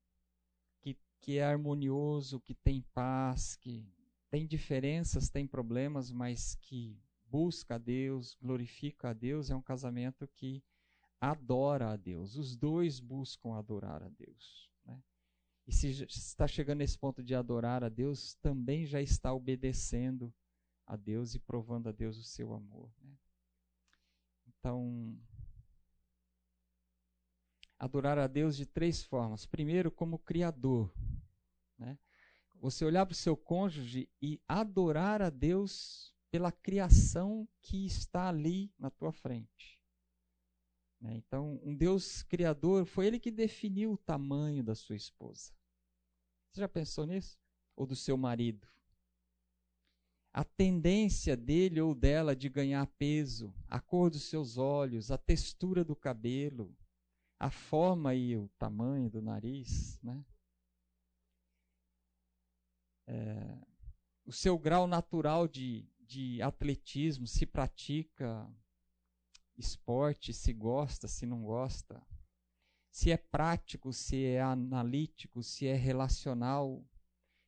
que, que é harmonioso, que tem paz, que tem diferenças, tem problemas, mas que busca a Deus, glorifica a Deus, é um casamento que adora a Deus. Os dois buscam adorar a Deus. Né? E se está chegando nesse ponto de adorar a Deus, também já está obedecendo a Deus e provando a Deus o seu amor. Né? Então, adorar a Deus de três formas. Primeiro, como Criador. Né? você olhar para o seu cônjuge e adorar a Deus pela criação que está ali na tua frente. Né? Então, um Deus criador, foi ele que definiu o tamanho da sua esposa. Você já pensou nisso? Ou do seu marido? A tendência dele ou dela de ganhar peso, a cor dos seus olhos, a textura do cabelo, a forma e o tamanho do nariz, né? É, o seu grau natural de, de atletismo, se pratica esporte, se gosta, se não gosta, se é prático, se é analítico, se é relacional.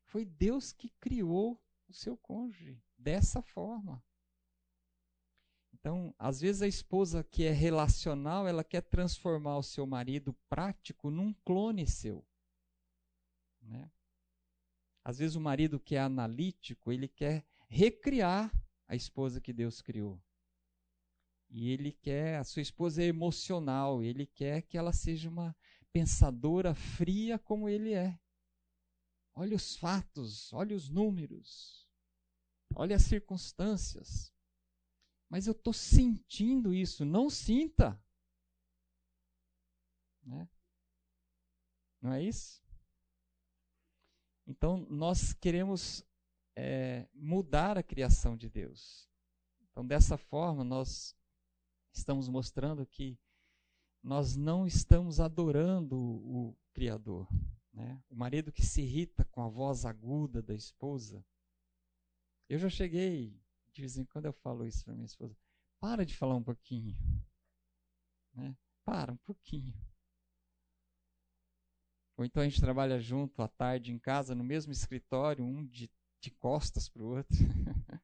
Foi Deus que criou o seu cônjuge dessa forma. Então, às vezes a esposa que é relacional, ela quer transformar o seu marido prático num clone seu. Né? Às vezes o marido que é analítico, ele quer recriar a esposa que Deus criou. E ele quer, a sua esposa é emocional, ele quer que ela seja uma pensadora fria como ele é. Olha os fatos, olha os números, olha as circunstâncias. Mas eu estou sentindo isso, não sinta. Né? Não é isso? Então, nós queremos é, mudar a criação de Deus. Então, dessa forma, nós estamos mostrando que nós não estamos adorando o, Criador. Né? O marido que se irrita com a voz aguda da esposa. Eu já cheguei, de vez em quando eu falo isso para minha esposa: para de falar um pouquinho. Né? Para um pouquinho. Ou então a gente trabalha junto à tarde em casa, no mesmo escritório, um de, de costas para o outro.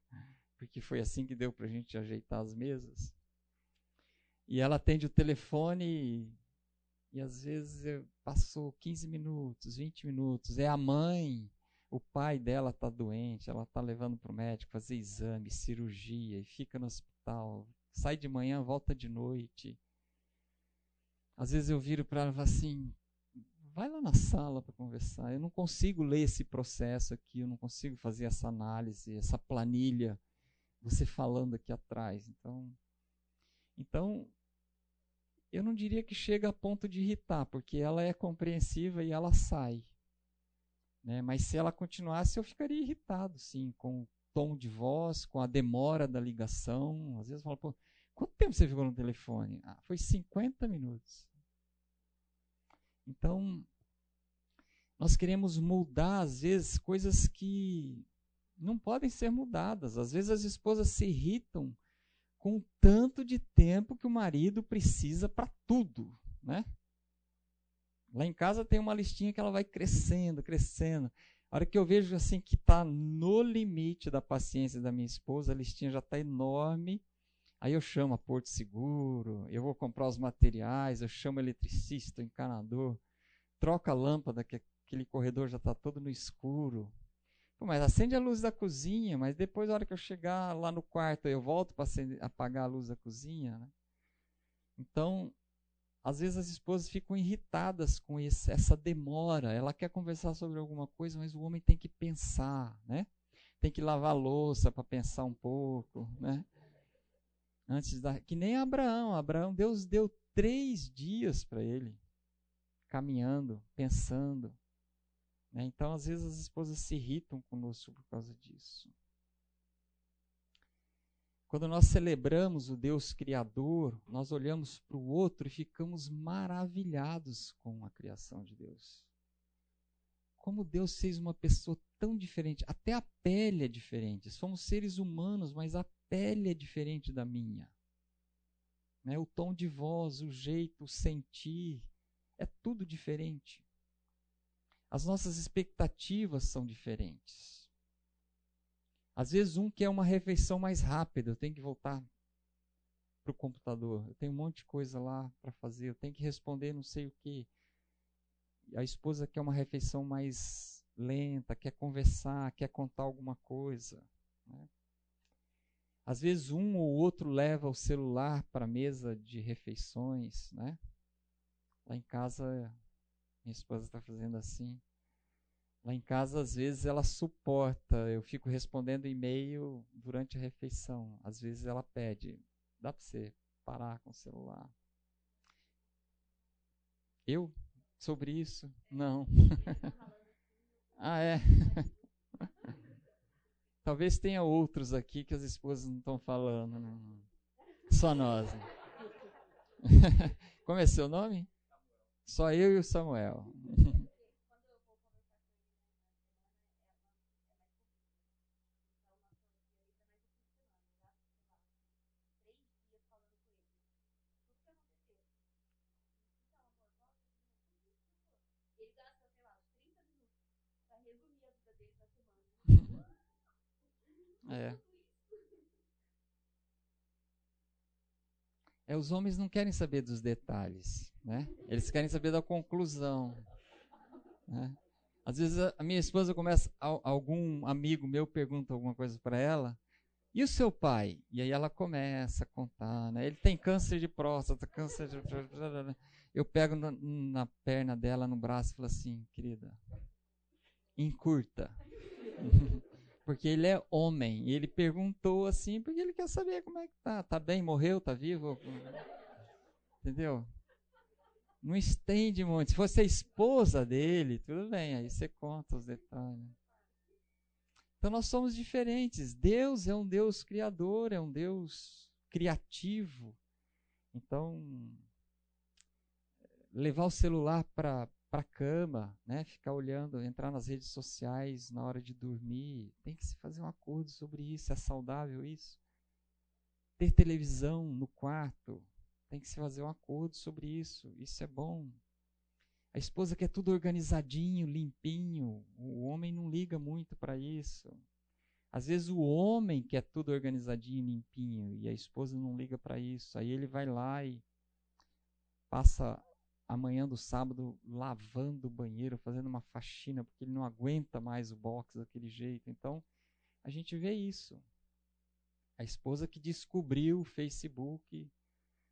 Porque foi assim que deu para a gente ajeitar as mesas. E ela atende o telefone e, e às vezes eu, passou 15 minutos, 20 minutos. É a mãe, o pai dela está doente, ela está levando para o médico fazer exame, cirurgia e fica no hospital. Sai de manhã, volta de noite. Às vezes eu viro para ela e falo assim: vai lá na sala para conversar. Eu não consigo ler esse processo aqui, eu não consigo fazer essa análise, essa planilha, você falando aqui atrás. Então, então, eu não diria que chega a ponto de irritar, porque ela é compreensiva e ela sai. Né? Mas se ela continuasse, eu ficaria irritado, sim, com o tom de voz, com a demora da ligação. Às vezes eu falo, pô, quanto tempo você ficou no telefone? Ah, foi 50 minutos. Então, nós queremos mudar, às vezes, coisas que não podem ser mudadas. Às vezes as esposas se irritam com o tanto de tempo que o marido precisa para tudo, né? Lá em casa tem uma listinha que ela vai crescendo, crescendo. A hora que eu vejo assim que está no limite da paciência da minha esposa, a listinha já está enorme. Aí eu chamo a Porto Seguro, eu vou comprar os materiais, eu chamo o eletricista, o encanador, troca a lâmpada, que aquele corredor já está todo no escuro. Pô, mas acende a luz da cozinha, mas depois, na hora que eu chegar lá no quarto, eu volto para apagar a luz da cozinha. Né? Então, às vezes as esposas ficam irritadas com esse, essa demora. Ela quer conversar sobre alguma coisa, mas o homem tem que pensar, né? Tem que lavar louça para pensar um pouco, né? Antes da, que nem Abraão. Abraão, Deus deu três dias para ele, caminhando, pensando. Né? Então, às vezes, as esposas se irritam conosco por causa disso. Quando nós celebramos o Deus Criador, nós olhamos para o outro e ficamos maravilhados com a criação de Deus. Como Deus fez uma pessoa tão diferente, até a pele é diferente. Somos seres humanos, mas a pele é diferente da minha. Né? O tom de voz, o jeito, o sentir, é tudo diferente. As nossas expectativas são diferentes. Às vezes um quer uma refeição mais rápida, eu tenho que voltar para o computador, eu tenho um monte de coisa lá para fazer, eu tenho que responder não sei o que. A esposa quer uma refeição mais lenta, quer conversar, quer contar alguma coisa. Né? Às vezes um ou outro leva o celular para a mesa de refeições, né? Lá em casa minha esposa está fazendo assim. Lá em casa, às vezes, ela suporta. Eu fico respondendo e-mail durante a refeição. Às vezes ela pede. Dá para você parar com o celular? Eu? Sobre isso? Não. ah, é? Talvez tenha outros aqui que as esposas não estão falando. Né? Só nós. Como é seu nome? Só eu e o Samuel. É. É, os homens não querem saber dos detalhes, né? Eles querem saber da conclusão. Né? Às vezes a, minha esposa começa, algum amigo meu pergunta alguma coisa para ela, e o seu pai? E aí ela começa a contar, né? Ele tem câncer de próstata, câncer de... Eu pego na, na perna dela, no braço, e falo assim, querida, encurta. porque ele é homem. E ele perguntou assim, porque ele quer saber como é que tá. Tá bem? Morreu? Tá vivo? Entendeu? Não estende muito. Se fosse a esposa dele, tudo bem, aí você conta os detalhes. Então nós somos diferentes. Deus é um Deus criador, é um Deus criativo. Então, levar o celular para para a cama, né? Ficar olhando, entrar nas redes sociais na hora de dormir. Tem que se fazer um acordo sobre isso. É saudável isso? Ter televisão no quarto. Tem que se fazer um acordo sobre isso. Isso é bom. A esposa quer tudo organizadinho, limpinho. O homem não liga muito para isso. Às vezes o homem quer tudo organizadinho, limpinho, e a esposa não liga para isso. Aí ele vai lá e passa amanhã do sábado lavando o banheiro, fazendo uma faxina, porque ele não aguenta mais o box daquele jeito. Então, a gente vê isso. A esposa que descobriu o Facebook,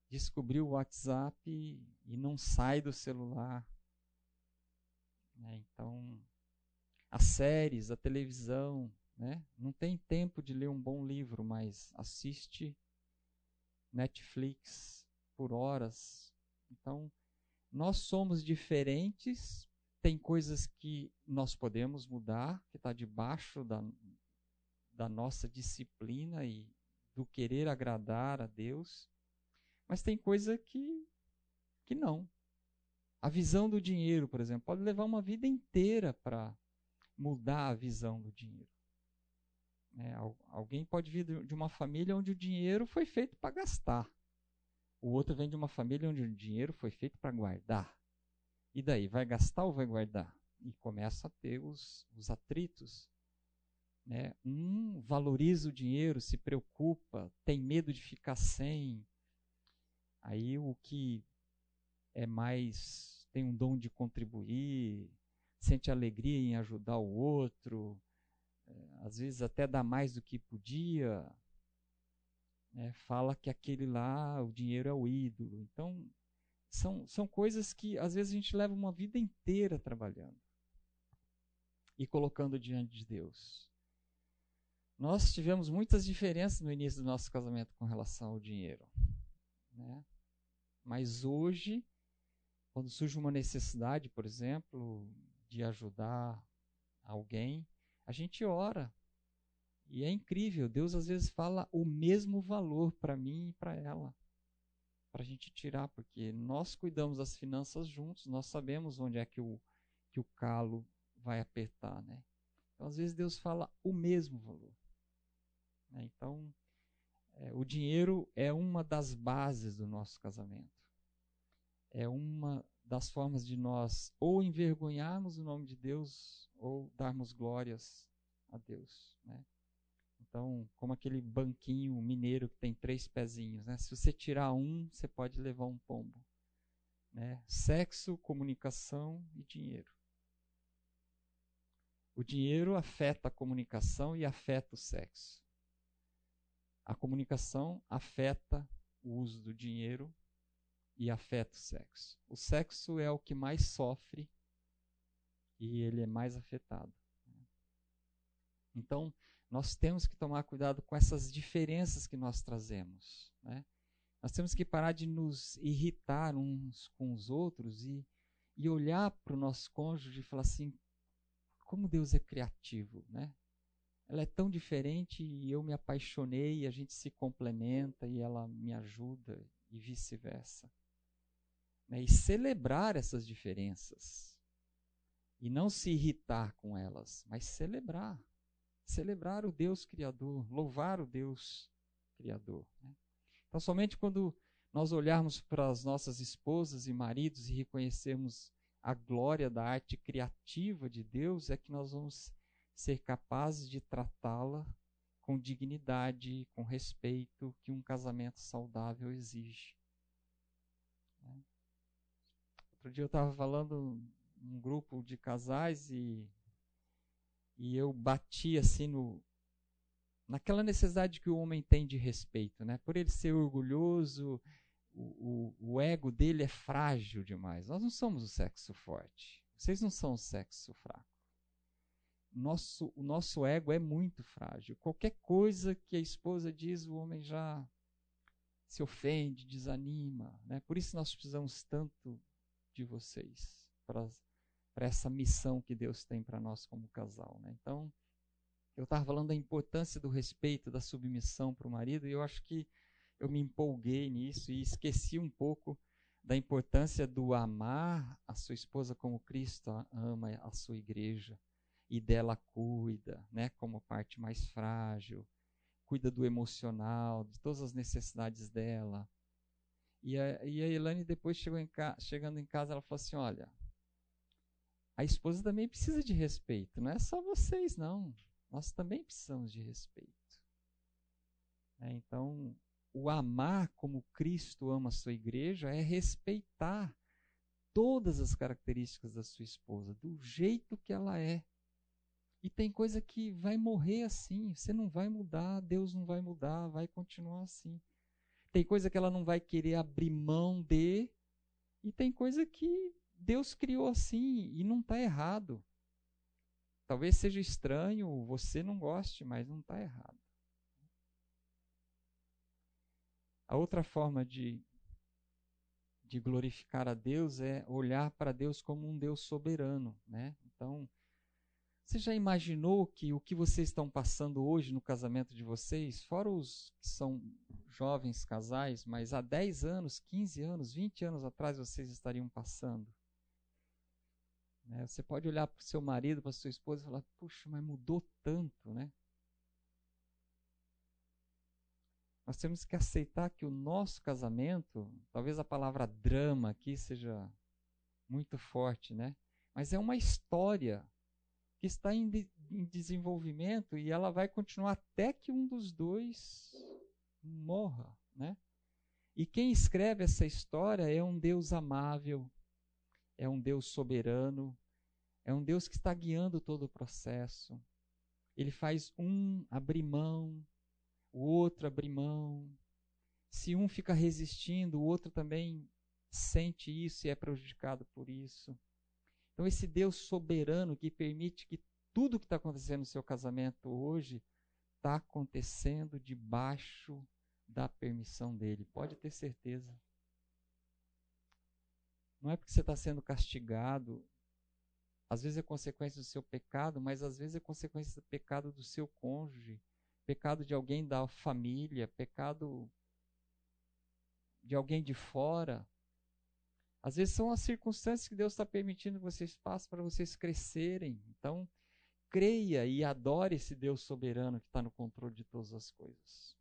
descobriu o WhatsApp e não sai do celular. Né? Então, as séries, a televisão, né? não tem tempo de ler um bom livro, mas assiste Netflix por horas. Então, nós somos diferentes, tem coisas que nós podemos mudar, que está debaixo da, da nossa disciplina e do querer agradar a Deus, mas tem coisa que, que não. A visão do dinheiro, por exemplo, pode levar uma vida inteira para mudar a visão do dinheiro. É, alguém pode vir de uma família onde o dinheiro foi feito para gastar. O outro vem de uma família onde o dinheiro foi feito para guardar. E daí, vai gastar ou vai guardar? E começa a ter os, os atritos. Né? Um valoriza o dinheiro, se preocupa, tem medo de ficar sem. Aí o que é mais tem um dom de contribuir, sente alegria em ajudar o outro, é, às vezes até dá mais do que podia, né, fala que aquele lá, o dinheiro é o ídolo. Então, são, são coisas que às vezes a gente leva uma vida inteira trabalhando e colocando diante de Deus. Nós tivemos muitas diferenças no início do nosso casamento com relação ao dinheiro. Né? Mas hoje, quando surge uma necessidade, por exemplo, de ajudar alguém, a gente ora e é incrível, Deus às vezes fala o mesmo valor para mim e para ela, para a gente tirar, porque nós cuidamos das finanças juntos, nós sabemos onde é que o, que o calo vai apertar, né? Então às vezes Deus fala o mesmo valor. Né? Então é, o dinheiro é uma das bases do nosso casamento. É uma das formas de nós ou envergonharmos o nome de Deus ou darmos glórias a Deus, né? Então, como aquele banquinho mineiro que tem três pezinhos, né? Se você tirar um, você pode levar um pombo. Né? Sexo, comunicação e dinheiro. O dinheiro afeta a comunicação e afeta o sexo. A comunicação afeta o uso do dinheiro e afeta o sexo. O sexo é o que mais sofre e ele é mais afetado. Então, nós temos que tomar cuidado com essas diferenças que nós trazemos. Né? Nós temos que parar de nos irritar uns com os outros e, e olhar para o nosso cônjuge e falar assim: como Deus é criativo, né? Ela é tão diferente e eu me apaixonei, e a gente se complementa e ela me ajuda e vice-versa. Né? E celebrar essas diferenças. E não se irritar com elas, mas celebrar. Celebrar o Deus Criador, louvar o Deus Criador. Né? Então, somente quando nós olharmos para as nossas esposas e maridos e reconhecermos a glória da arte criativa de Deus, é que nós vamos ser capazes de tratá-la com dignidade, com respeito que um casamento saudável exige. Né? Outro dia eu estava falando um grupo de casais e, e eu bati assim no naquela necessidade que o homem tem de respeito, né? Por ele ser orgulhoso, o, o, o ego dele é frágil demais. Nós não somos o sexo forte. Vocês não são o sexo fraco. Nosso, o nosso ego é muito frágil. Qualquer coisa que a esposa diz, o homem já se ofende, desanima. Né? Por isso nós precisamos tanto de vocês para para essa missão que Deus tem para nós como casal. Né? Então, eu estava falando da importância do respeito, da submissão para o marido, e eu acho que eu me empolguei nisso e esqueci um pouco da importância do amar a sua esposa como Cristo ama a sua igreja e dela cuida, né, como parte mais frágil, cuida do emocional, de todas as necessidades dela. E a, e a Elane depois chegou em chegando em casa, ela falou assim, olha, a esposa também precisa de respeito. Não é só vocês, não. Nós também precisamos de respeito. É, então, o amar como Cristo ama a sua igreja é respeitar todas as características da sua esposa, do jeito que ela é. E tem coisa que vai morrer assim, você não vai mudar, Deus não vai mudar, vai continuar assim. Tem coisa que ela não vai querer abrir mão de, e tem coisa que Deus criou assim e não está errado. Talvez seja estranho, você não goste, mas não está errado. A outra forma de, de glorificar a Deus é olhar para Deus como um Deus soberano. Né? Então, você já imaginou que o que vocês estão passando hoje no casamento de vocês, fora os que são jovens casais, mas há 10 anos, 15 anos, 20 anos atrás vocês estariam passando? Né? Você pode olhar para o seu marido, para sua esposa e falar: puxa, mas mudou tanto, né? Nós temos que aceitar que o nosso casamento, talvez a palavra drama aqui seja muito forte, né? Mas é uma história que está em, de, em desenvolvimento e ela vai continuar até que um dos dois morra, né? E quem escreve essa história é um Deus amável, é um Deus soberano, é um Deus que está guiando todo o processo. Ele faz um abrir mão, o outro abrir mão. Se um fica resistindo, o outro também sente isso e é prejudicado por isso. Então, esse Deus soberano que permite que tudo que está acontecendo no seu casamento hoje está acontecendo debaixo da permissão dele. Pode ter certeza. Não é porque você está sendo castigado, às vezes é consequência do seu pecado, mas às vezes é consequência do pecado do seu cônjuge, pecado de alguém da família, pecado de alguém de fora. Às vezes são as circunstâncias que Deus está permitindo que vocês passem para vocês crescerem. Então, creia e adore esse Deus soberano que está no controle de todas as coisas.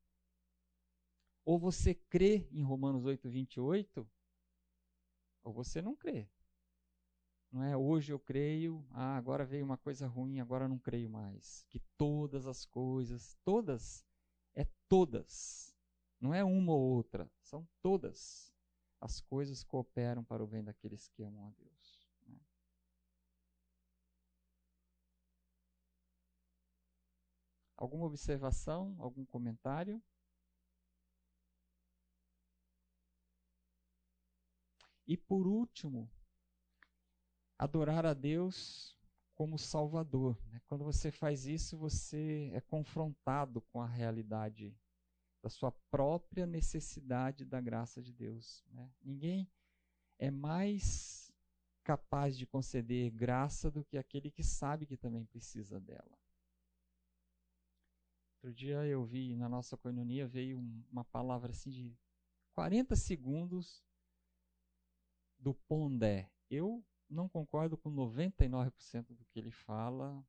Ou você crê em Romanos 8, 28, ou você não crê. Não é hoje eu creio, ah, agora veio uma coisa ruim, agora não creio mais. Que todas as coisas, todas, é todas. Não é uma ou outra, são todas. As coisas cooperam para o bem daqueles que amam a Deus. Né? Alguma observação, algum comentário? E por último, adorar a Deus como Salvador. Né? Quando você faz isso, você é confrontado com a realidade da sua própria necessidade da graça de Deus. Né? Ninguém é mais capaz de conceder graça do que aquele que sabe que também precisa dela. Outro dia eu vi na nossa coinonia veio uma palavra assim de 40 segundos do Pondé. Eu não concordo com 99% do que ele fala.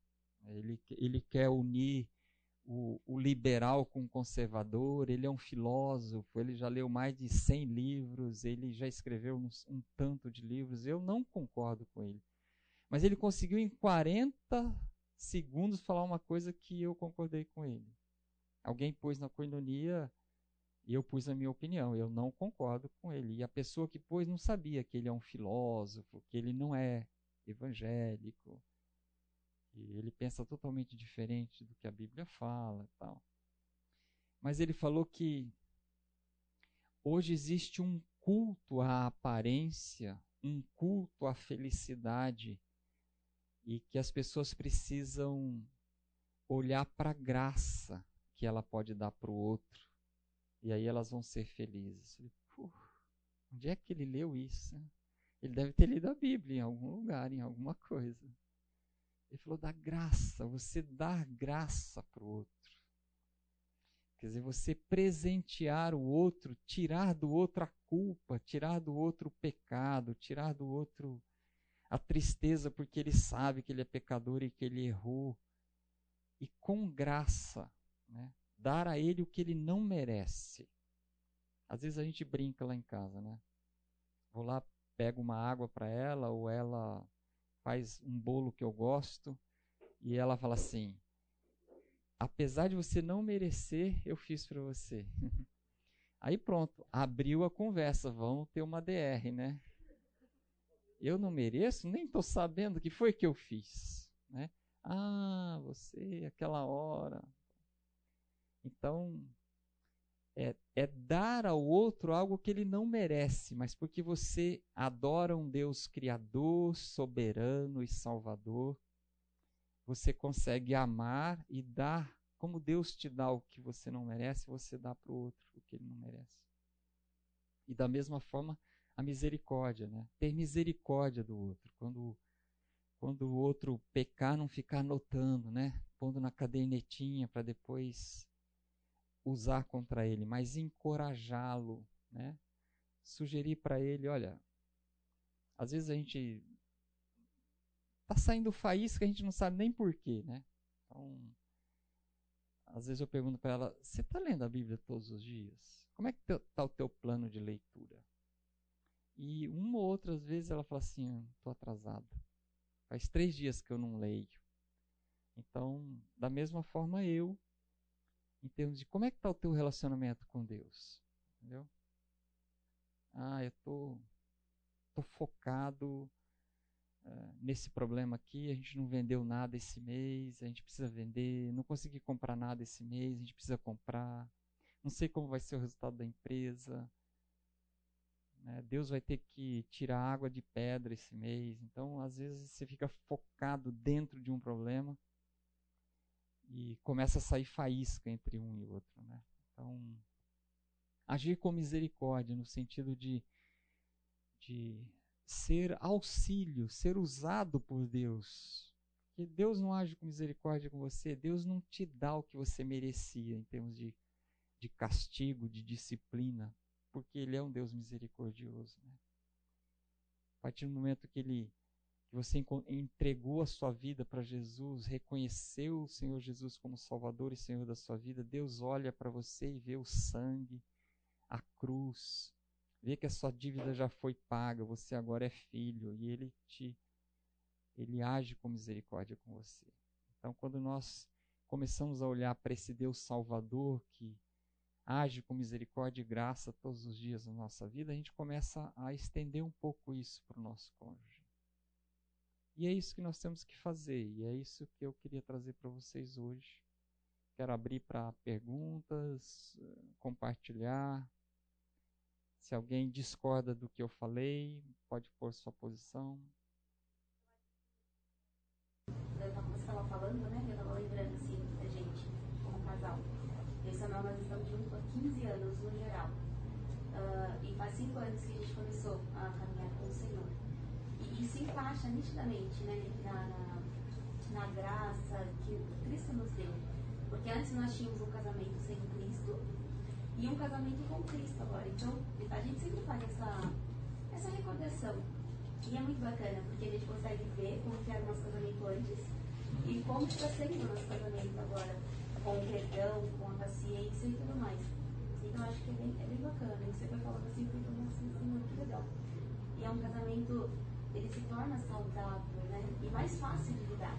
Ele, ele quer unir o, o, liberal com o conservador, ele é um filósofo, ele já leu mais de 100 livros, ele já escreveu um, um tanto de livros. Eu não concordo com ele. Mas ele conseguiu em 40 segundos falar uma coisa que eu concordei com ele. Alguém pôs na coinonia e eu pus a minha opinião. Eu não concordo com ele. E a pessoa que pôs não sabia que ele é um filósofo, que ele não é evangélico, que ele pensa totalmente diferente do que a Bíblia fala, tal. Mas ele falou que hoje existe um culto à aparência, um culto à felicidade e que as pessoas precisam olhar para a graça que ela pode dar para o outro e aí elas vão ser felizes. onde é que ele leu isso? Ele deve ter lido a Bíblia em algum lugar, em alguma coisa. Ele falou da graça, você dar graça para o outro. Quer dizer, você presentear o outro, tirar do outro a culpa, tirar do outro o pecado, tirar do outro a tristeza porque ele sabe que ele é pecador e que ele errou. E com graça, né? Dar a ele o que ele não merece. Às vezes a gente brinca lá em casa, né? Vou lá, pego uma água para ela, ou ela faz um bolo que eu gosto, e ela fala assim: apesar de você não merecer, eu fiz para você. Aí pronto, abriu a conversa, vamos ter uma DR, né? Eu não mereço, nem estou sabendo o que foi que eu fiz, né? Ah, você, aquela hora, então, é, é, dar ao outro algo que ele não merece, mas porque você adora um Deus criador, soberano e salvador, você consegue amar e dar, como Deus te dá o que você não merece, você dá para o outro o que ele não merece. E da mesma forma, a misericórdia, né? Ter misericórdia do outro. Quando, quando o outro pecar, não ficar anotando, né? Pondo na cadernetinha para depois usar contra ele, mas encorajá-lo, né? Sugerir para ele, olha, às vezes a gente tá saindo faísca, a gente não sabe nem porquê, né? Então, às vezes eu pergunto para ela, você está lendo a Bíblia todos os dias? Como é que está o teu plano de leitura? E uma ou outras vezes ela fala assim, estou atrasada. Faz três dias que eu não leio. Então, da mesma forma eu em termos de como é que está o teu relacionamento com Deus. Entendeu? Ah, eu tô, tô focado uh, nesse problema aqui, a gente não vendeu nada esse mês, a gente precisa vender, não consegui comprar nada esse mês, a gente precisa comprar, não sei como vai ser o resultado da empresa. Né? Deus vai ter que tirar água de pedra esse mês. Então, às vezes, você fica focado dentro de um problema e começa a sair faísca entre um e outro. Né? Então, agir com misericórdia, no sentido de, de ser auxílio, ser usado por Deus. Que Deus não age com misericórdia com você, Deus não te dá o que você merecia em termos de, de castigo, de disciplina, porque Ele é um Deus misericordioso. Né? A partir do momento que Ele que você entregou a sua vida para Jesus, reconheceu o Senhor Jesus como Salvador e Senhor da sua vida, Deus olha para você e vê o sangue, a cruz, vê que a sua dívida já foi paga, você agora é filho e ele te ele age com misericórdia com você. Então, quando nós começamos a olhar para esse Deus Salvador que age com misericórdia e graça todos os dias na nossa vida, a gente começa a estender um pouco isso para o nosso cônjuge. E é isso que nós temos que fazer, e é isso que eu queria trazer para vocês hoje. Quero abrir para perguntas, compartilhar. Se alguém discorda do que eu falei, pode pôr sua posição. Você estava falando, né? Eu estava lembrando, assim, da gente, como casal. Eu e Samuel, nós estamos juntos há 15 anos, no geral. Uh, e faz 5 anos que a gente começou a caminhar com o Senhor. E, se encaixa nitidamente, né? Na, na, na graça que Cristo nos deu. Porque antes nós tínhamos um casamento sem Cristo e um casamento com Cristo agora. Então, a gente sempre faz essa, essa recordação. E é muito bacana, porque a gente consegue ver como era o nosso casamento antes e como está sendo o nosso casamento agora, com o perdão, com a paciência e tudo mais. Então acho que é bem, é bem bacana. Você foi falando assim, falando assim, assim, muito legal. E é um casamento, ele se torna saudável, né? E mais fácil de lidar.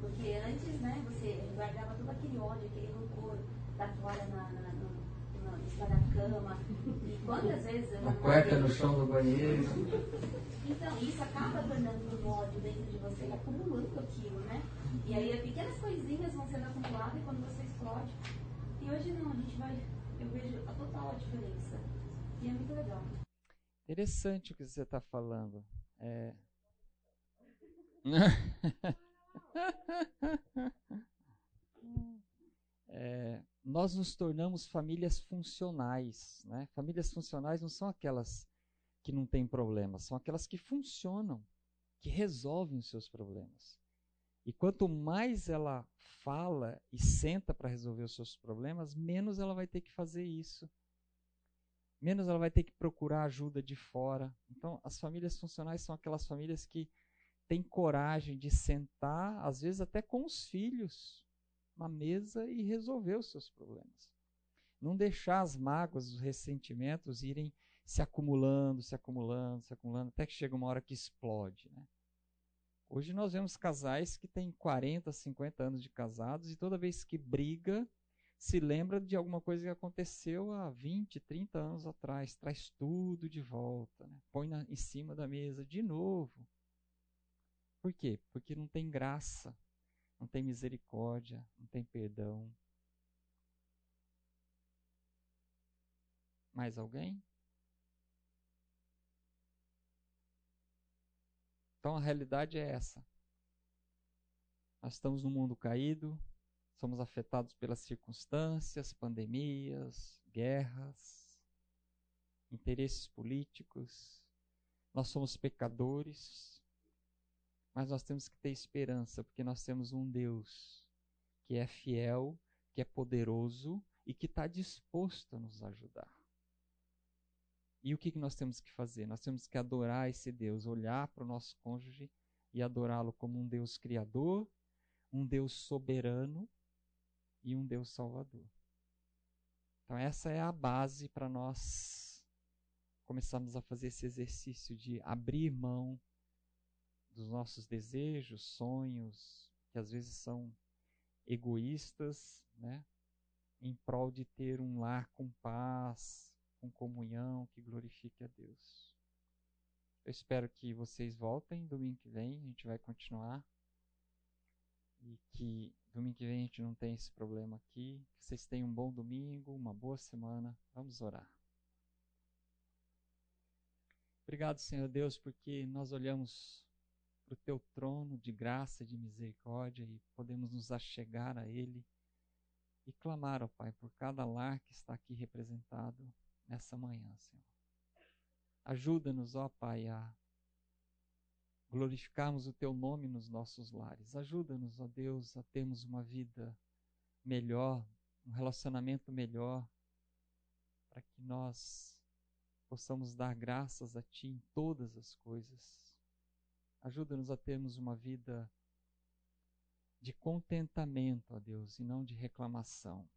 Porque antes, né, você guardava todo aquele ódio, aquele rancor da toalha na, na, na, em cima da cama. E quantas vezes eu Uma cueca no chão do banheiro. Então, isso acaba tornando um ódio dentro de você e acumulando aquilo, né? E aí pequenas coisinhas vão sendo acumuladas e quando você explode. E hoje não, a gente vai. Eu vejo a total diferença. E é muito legal. Interessante o que você está falando. É... é, nós nos tornamos famílias funcionais. Né? Famílias funcionais não são aquelas que não têm problemas, são aquelas que funcionam, que resolvem os seus problemas. E quanto mais ela fala e senta para resolver os seus problemas, menos ela vai ter que fazer isso. Menos ela vai ter que procurar ajuda de fora. Então, as famílias funcionais são aquelas famílias que têm coragem de sentar, às vezes até com os filhos, na mesa e resolver os seus problemas. Não deixar as mágoas, os ressentimentos irem se acumulando, se acumulando, se acumulando, até que chega uma hora que explode. Né? Hoje nós vemos casais que têm 40, 50 anos de casados e toda vez que briga, se lembra de alguma coisa que aconteceu há 20, 30 anos atrás, traz tudo de volta, né? põe na, em cima da mesa de novo. Por quê? Porque não tem graça, não tem misericórdia, não tem perdão. Mais alguém? Então a realidade é essa. Nós estamos num mundo caído, somos afetados pelas circunstâncias, pandemias, guerras, interesses políticos. Nós somos pecadores, mas nós temos que ter esperança, porque nós temos um Deus que é fiel, que é poderoso e que está disposto a nos ajudar. E o que, nós temos que fazer? Nós temos que adorar esse Deus, olhar para o nosso cônjuge e adorá-lo como um Deus criador, um Deus soberano e um Deus salvador. Então, essa é a base para nós começarmos a fazer esse exercício de abrir mão dos nossos desejos, sonhos, que às vezes são egoístas, né? em prol de ter um lar com paz, com comunhão, que glorifique a Deus. Eu espero que vocês voltem domingo que vem, a gente vai continuar. E que domingo que vem a gente não tenha esse problema aqui. Que vocês tenham um bom domingo, uma boa semana. Vamos orar. Obrigado, Senhor Deus, porque nós olhamos para o teu trono de graça e de misericórdia e podemos nos achegar a Ele e clamar, ó Pai, por cada lar que está aqui representado nessa manhã, Senhor. Ajuda-nos, ó Pai, a glorificarmos o Teu nome nos nossos lares. Ajuda-nos, ó Deus, a termos uma vida melhor, um relacionamento melhor, para que nós possamos dar graças a Ti em todas as coisas. Ajuda-nos a termos uma vida de contentamento, ó Deus, e não de reclamação.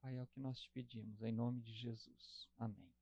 Pai, é o que nós te pedimos, em nome de Jesus. Amém.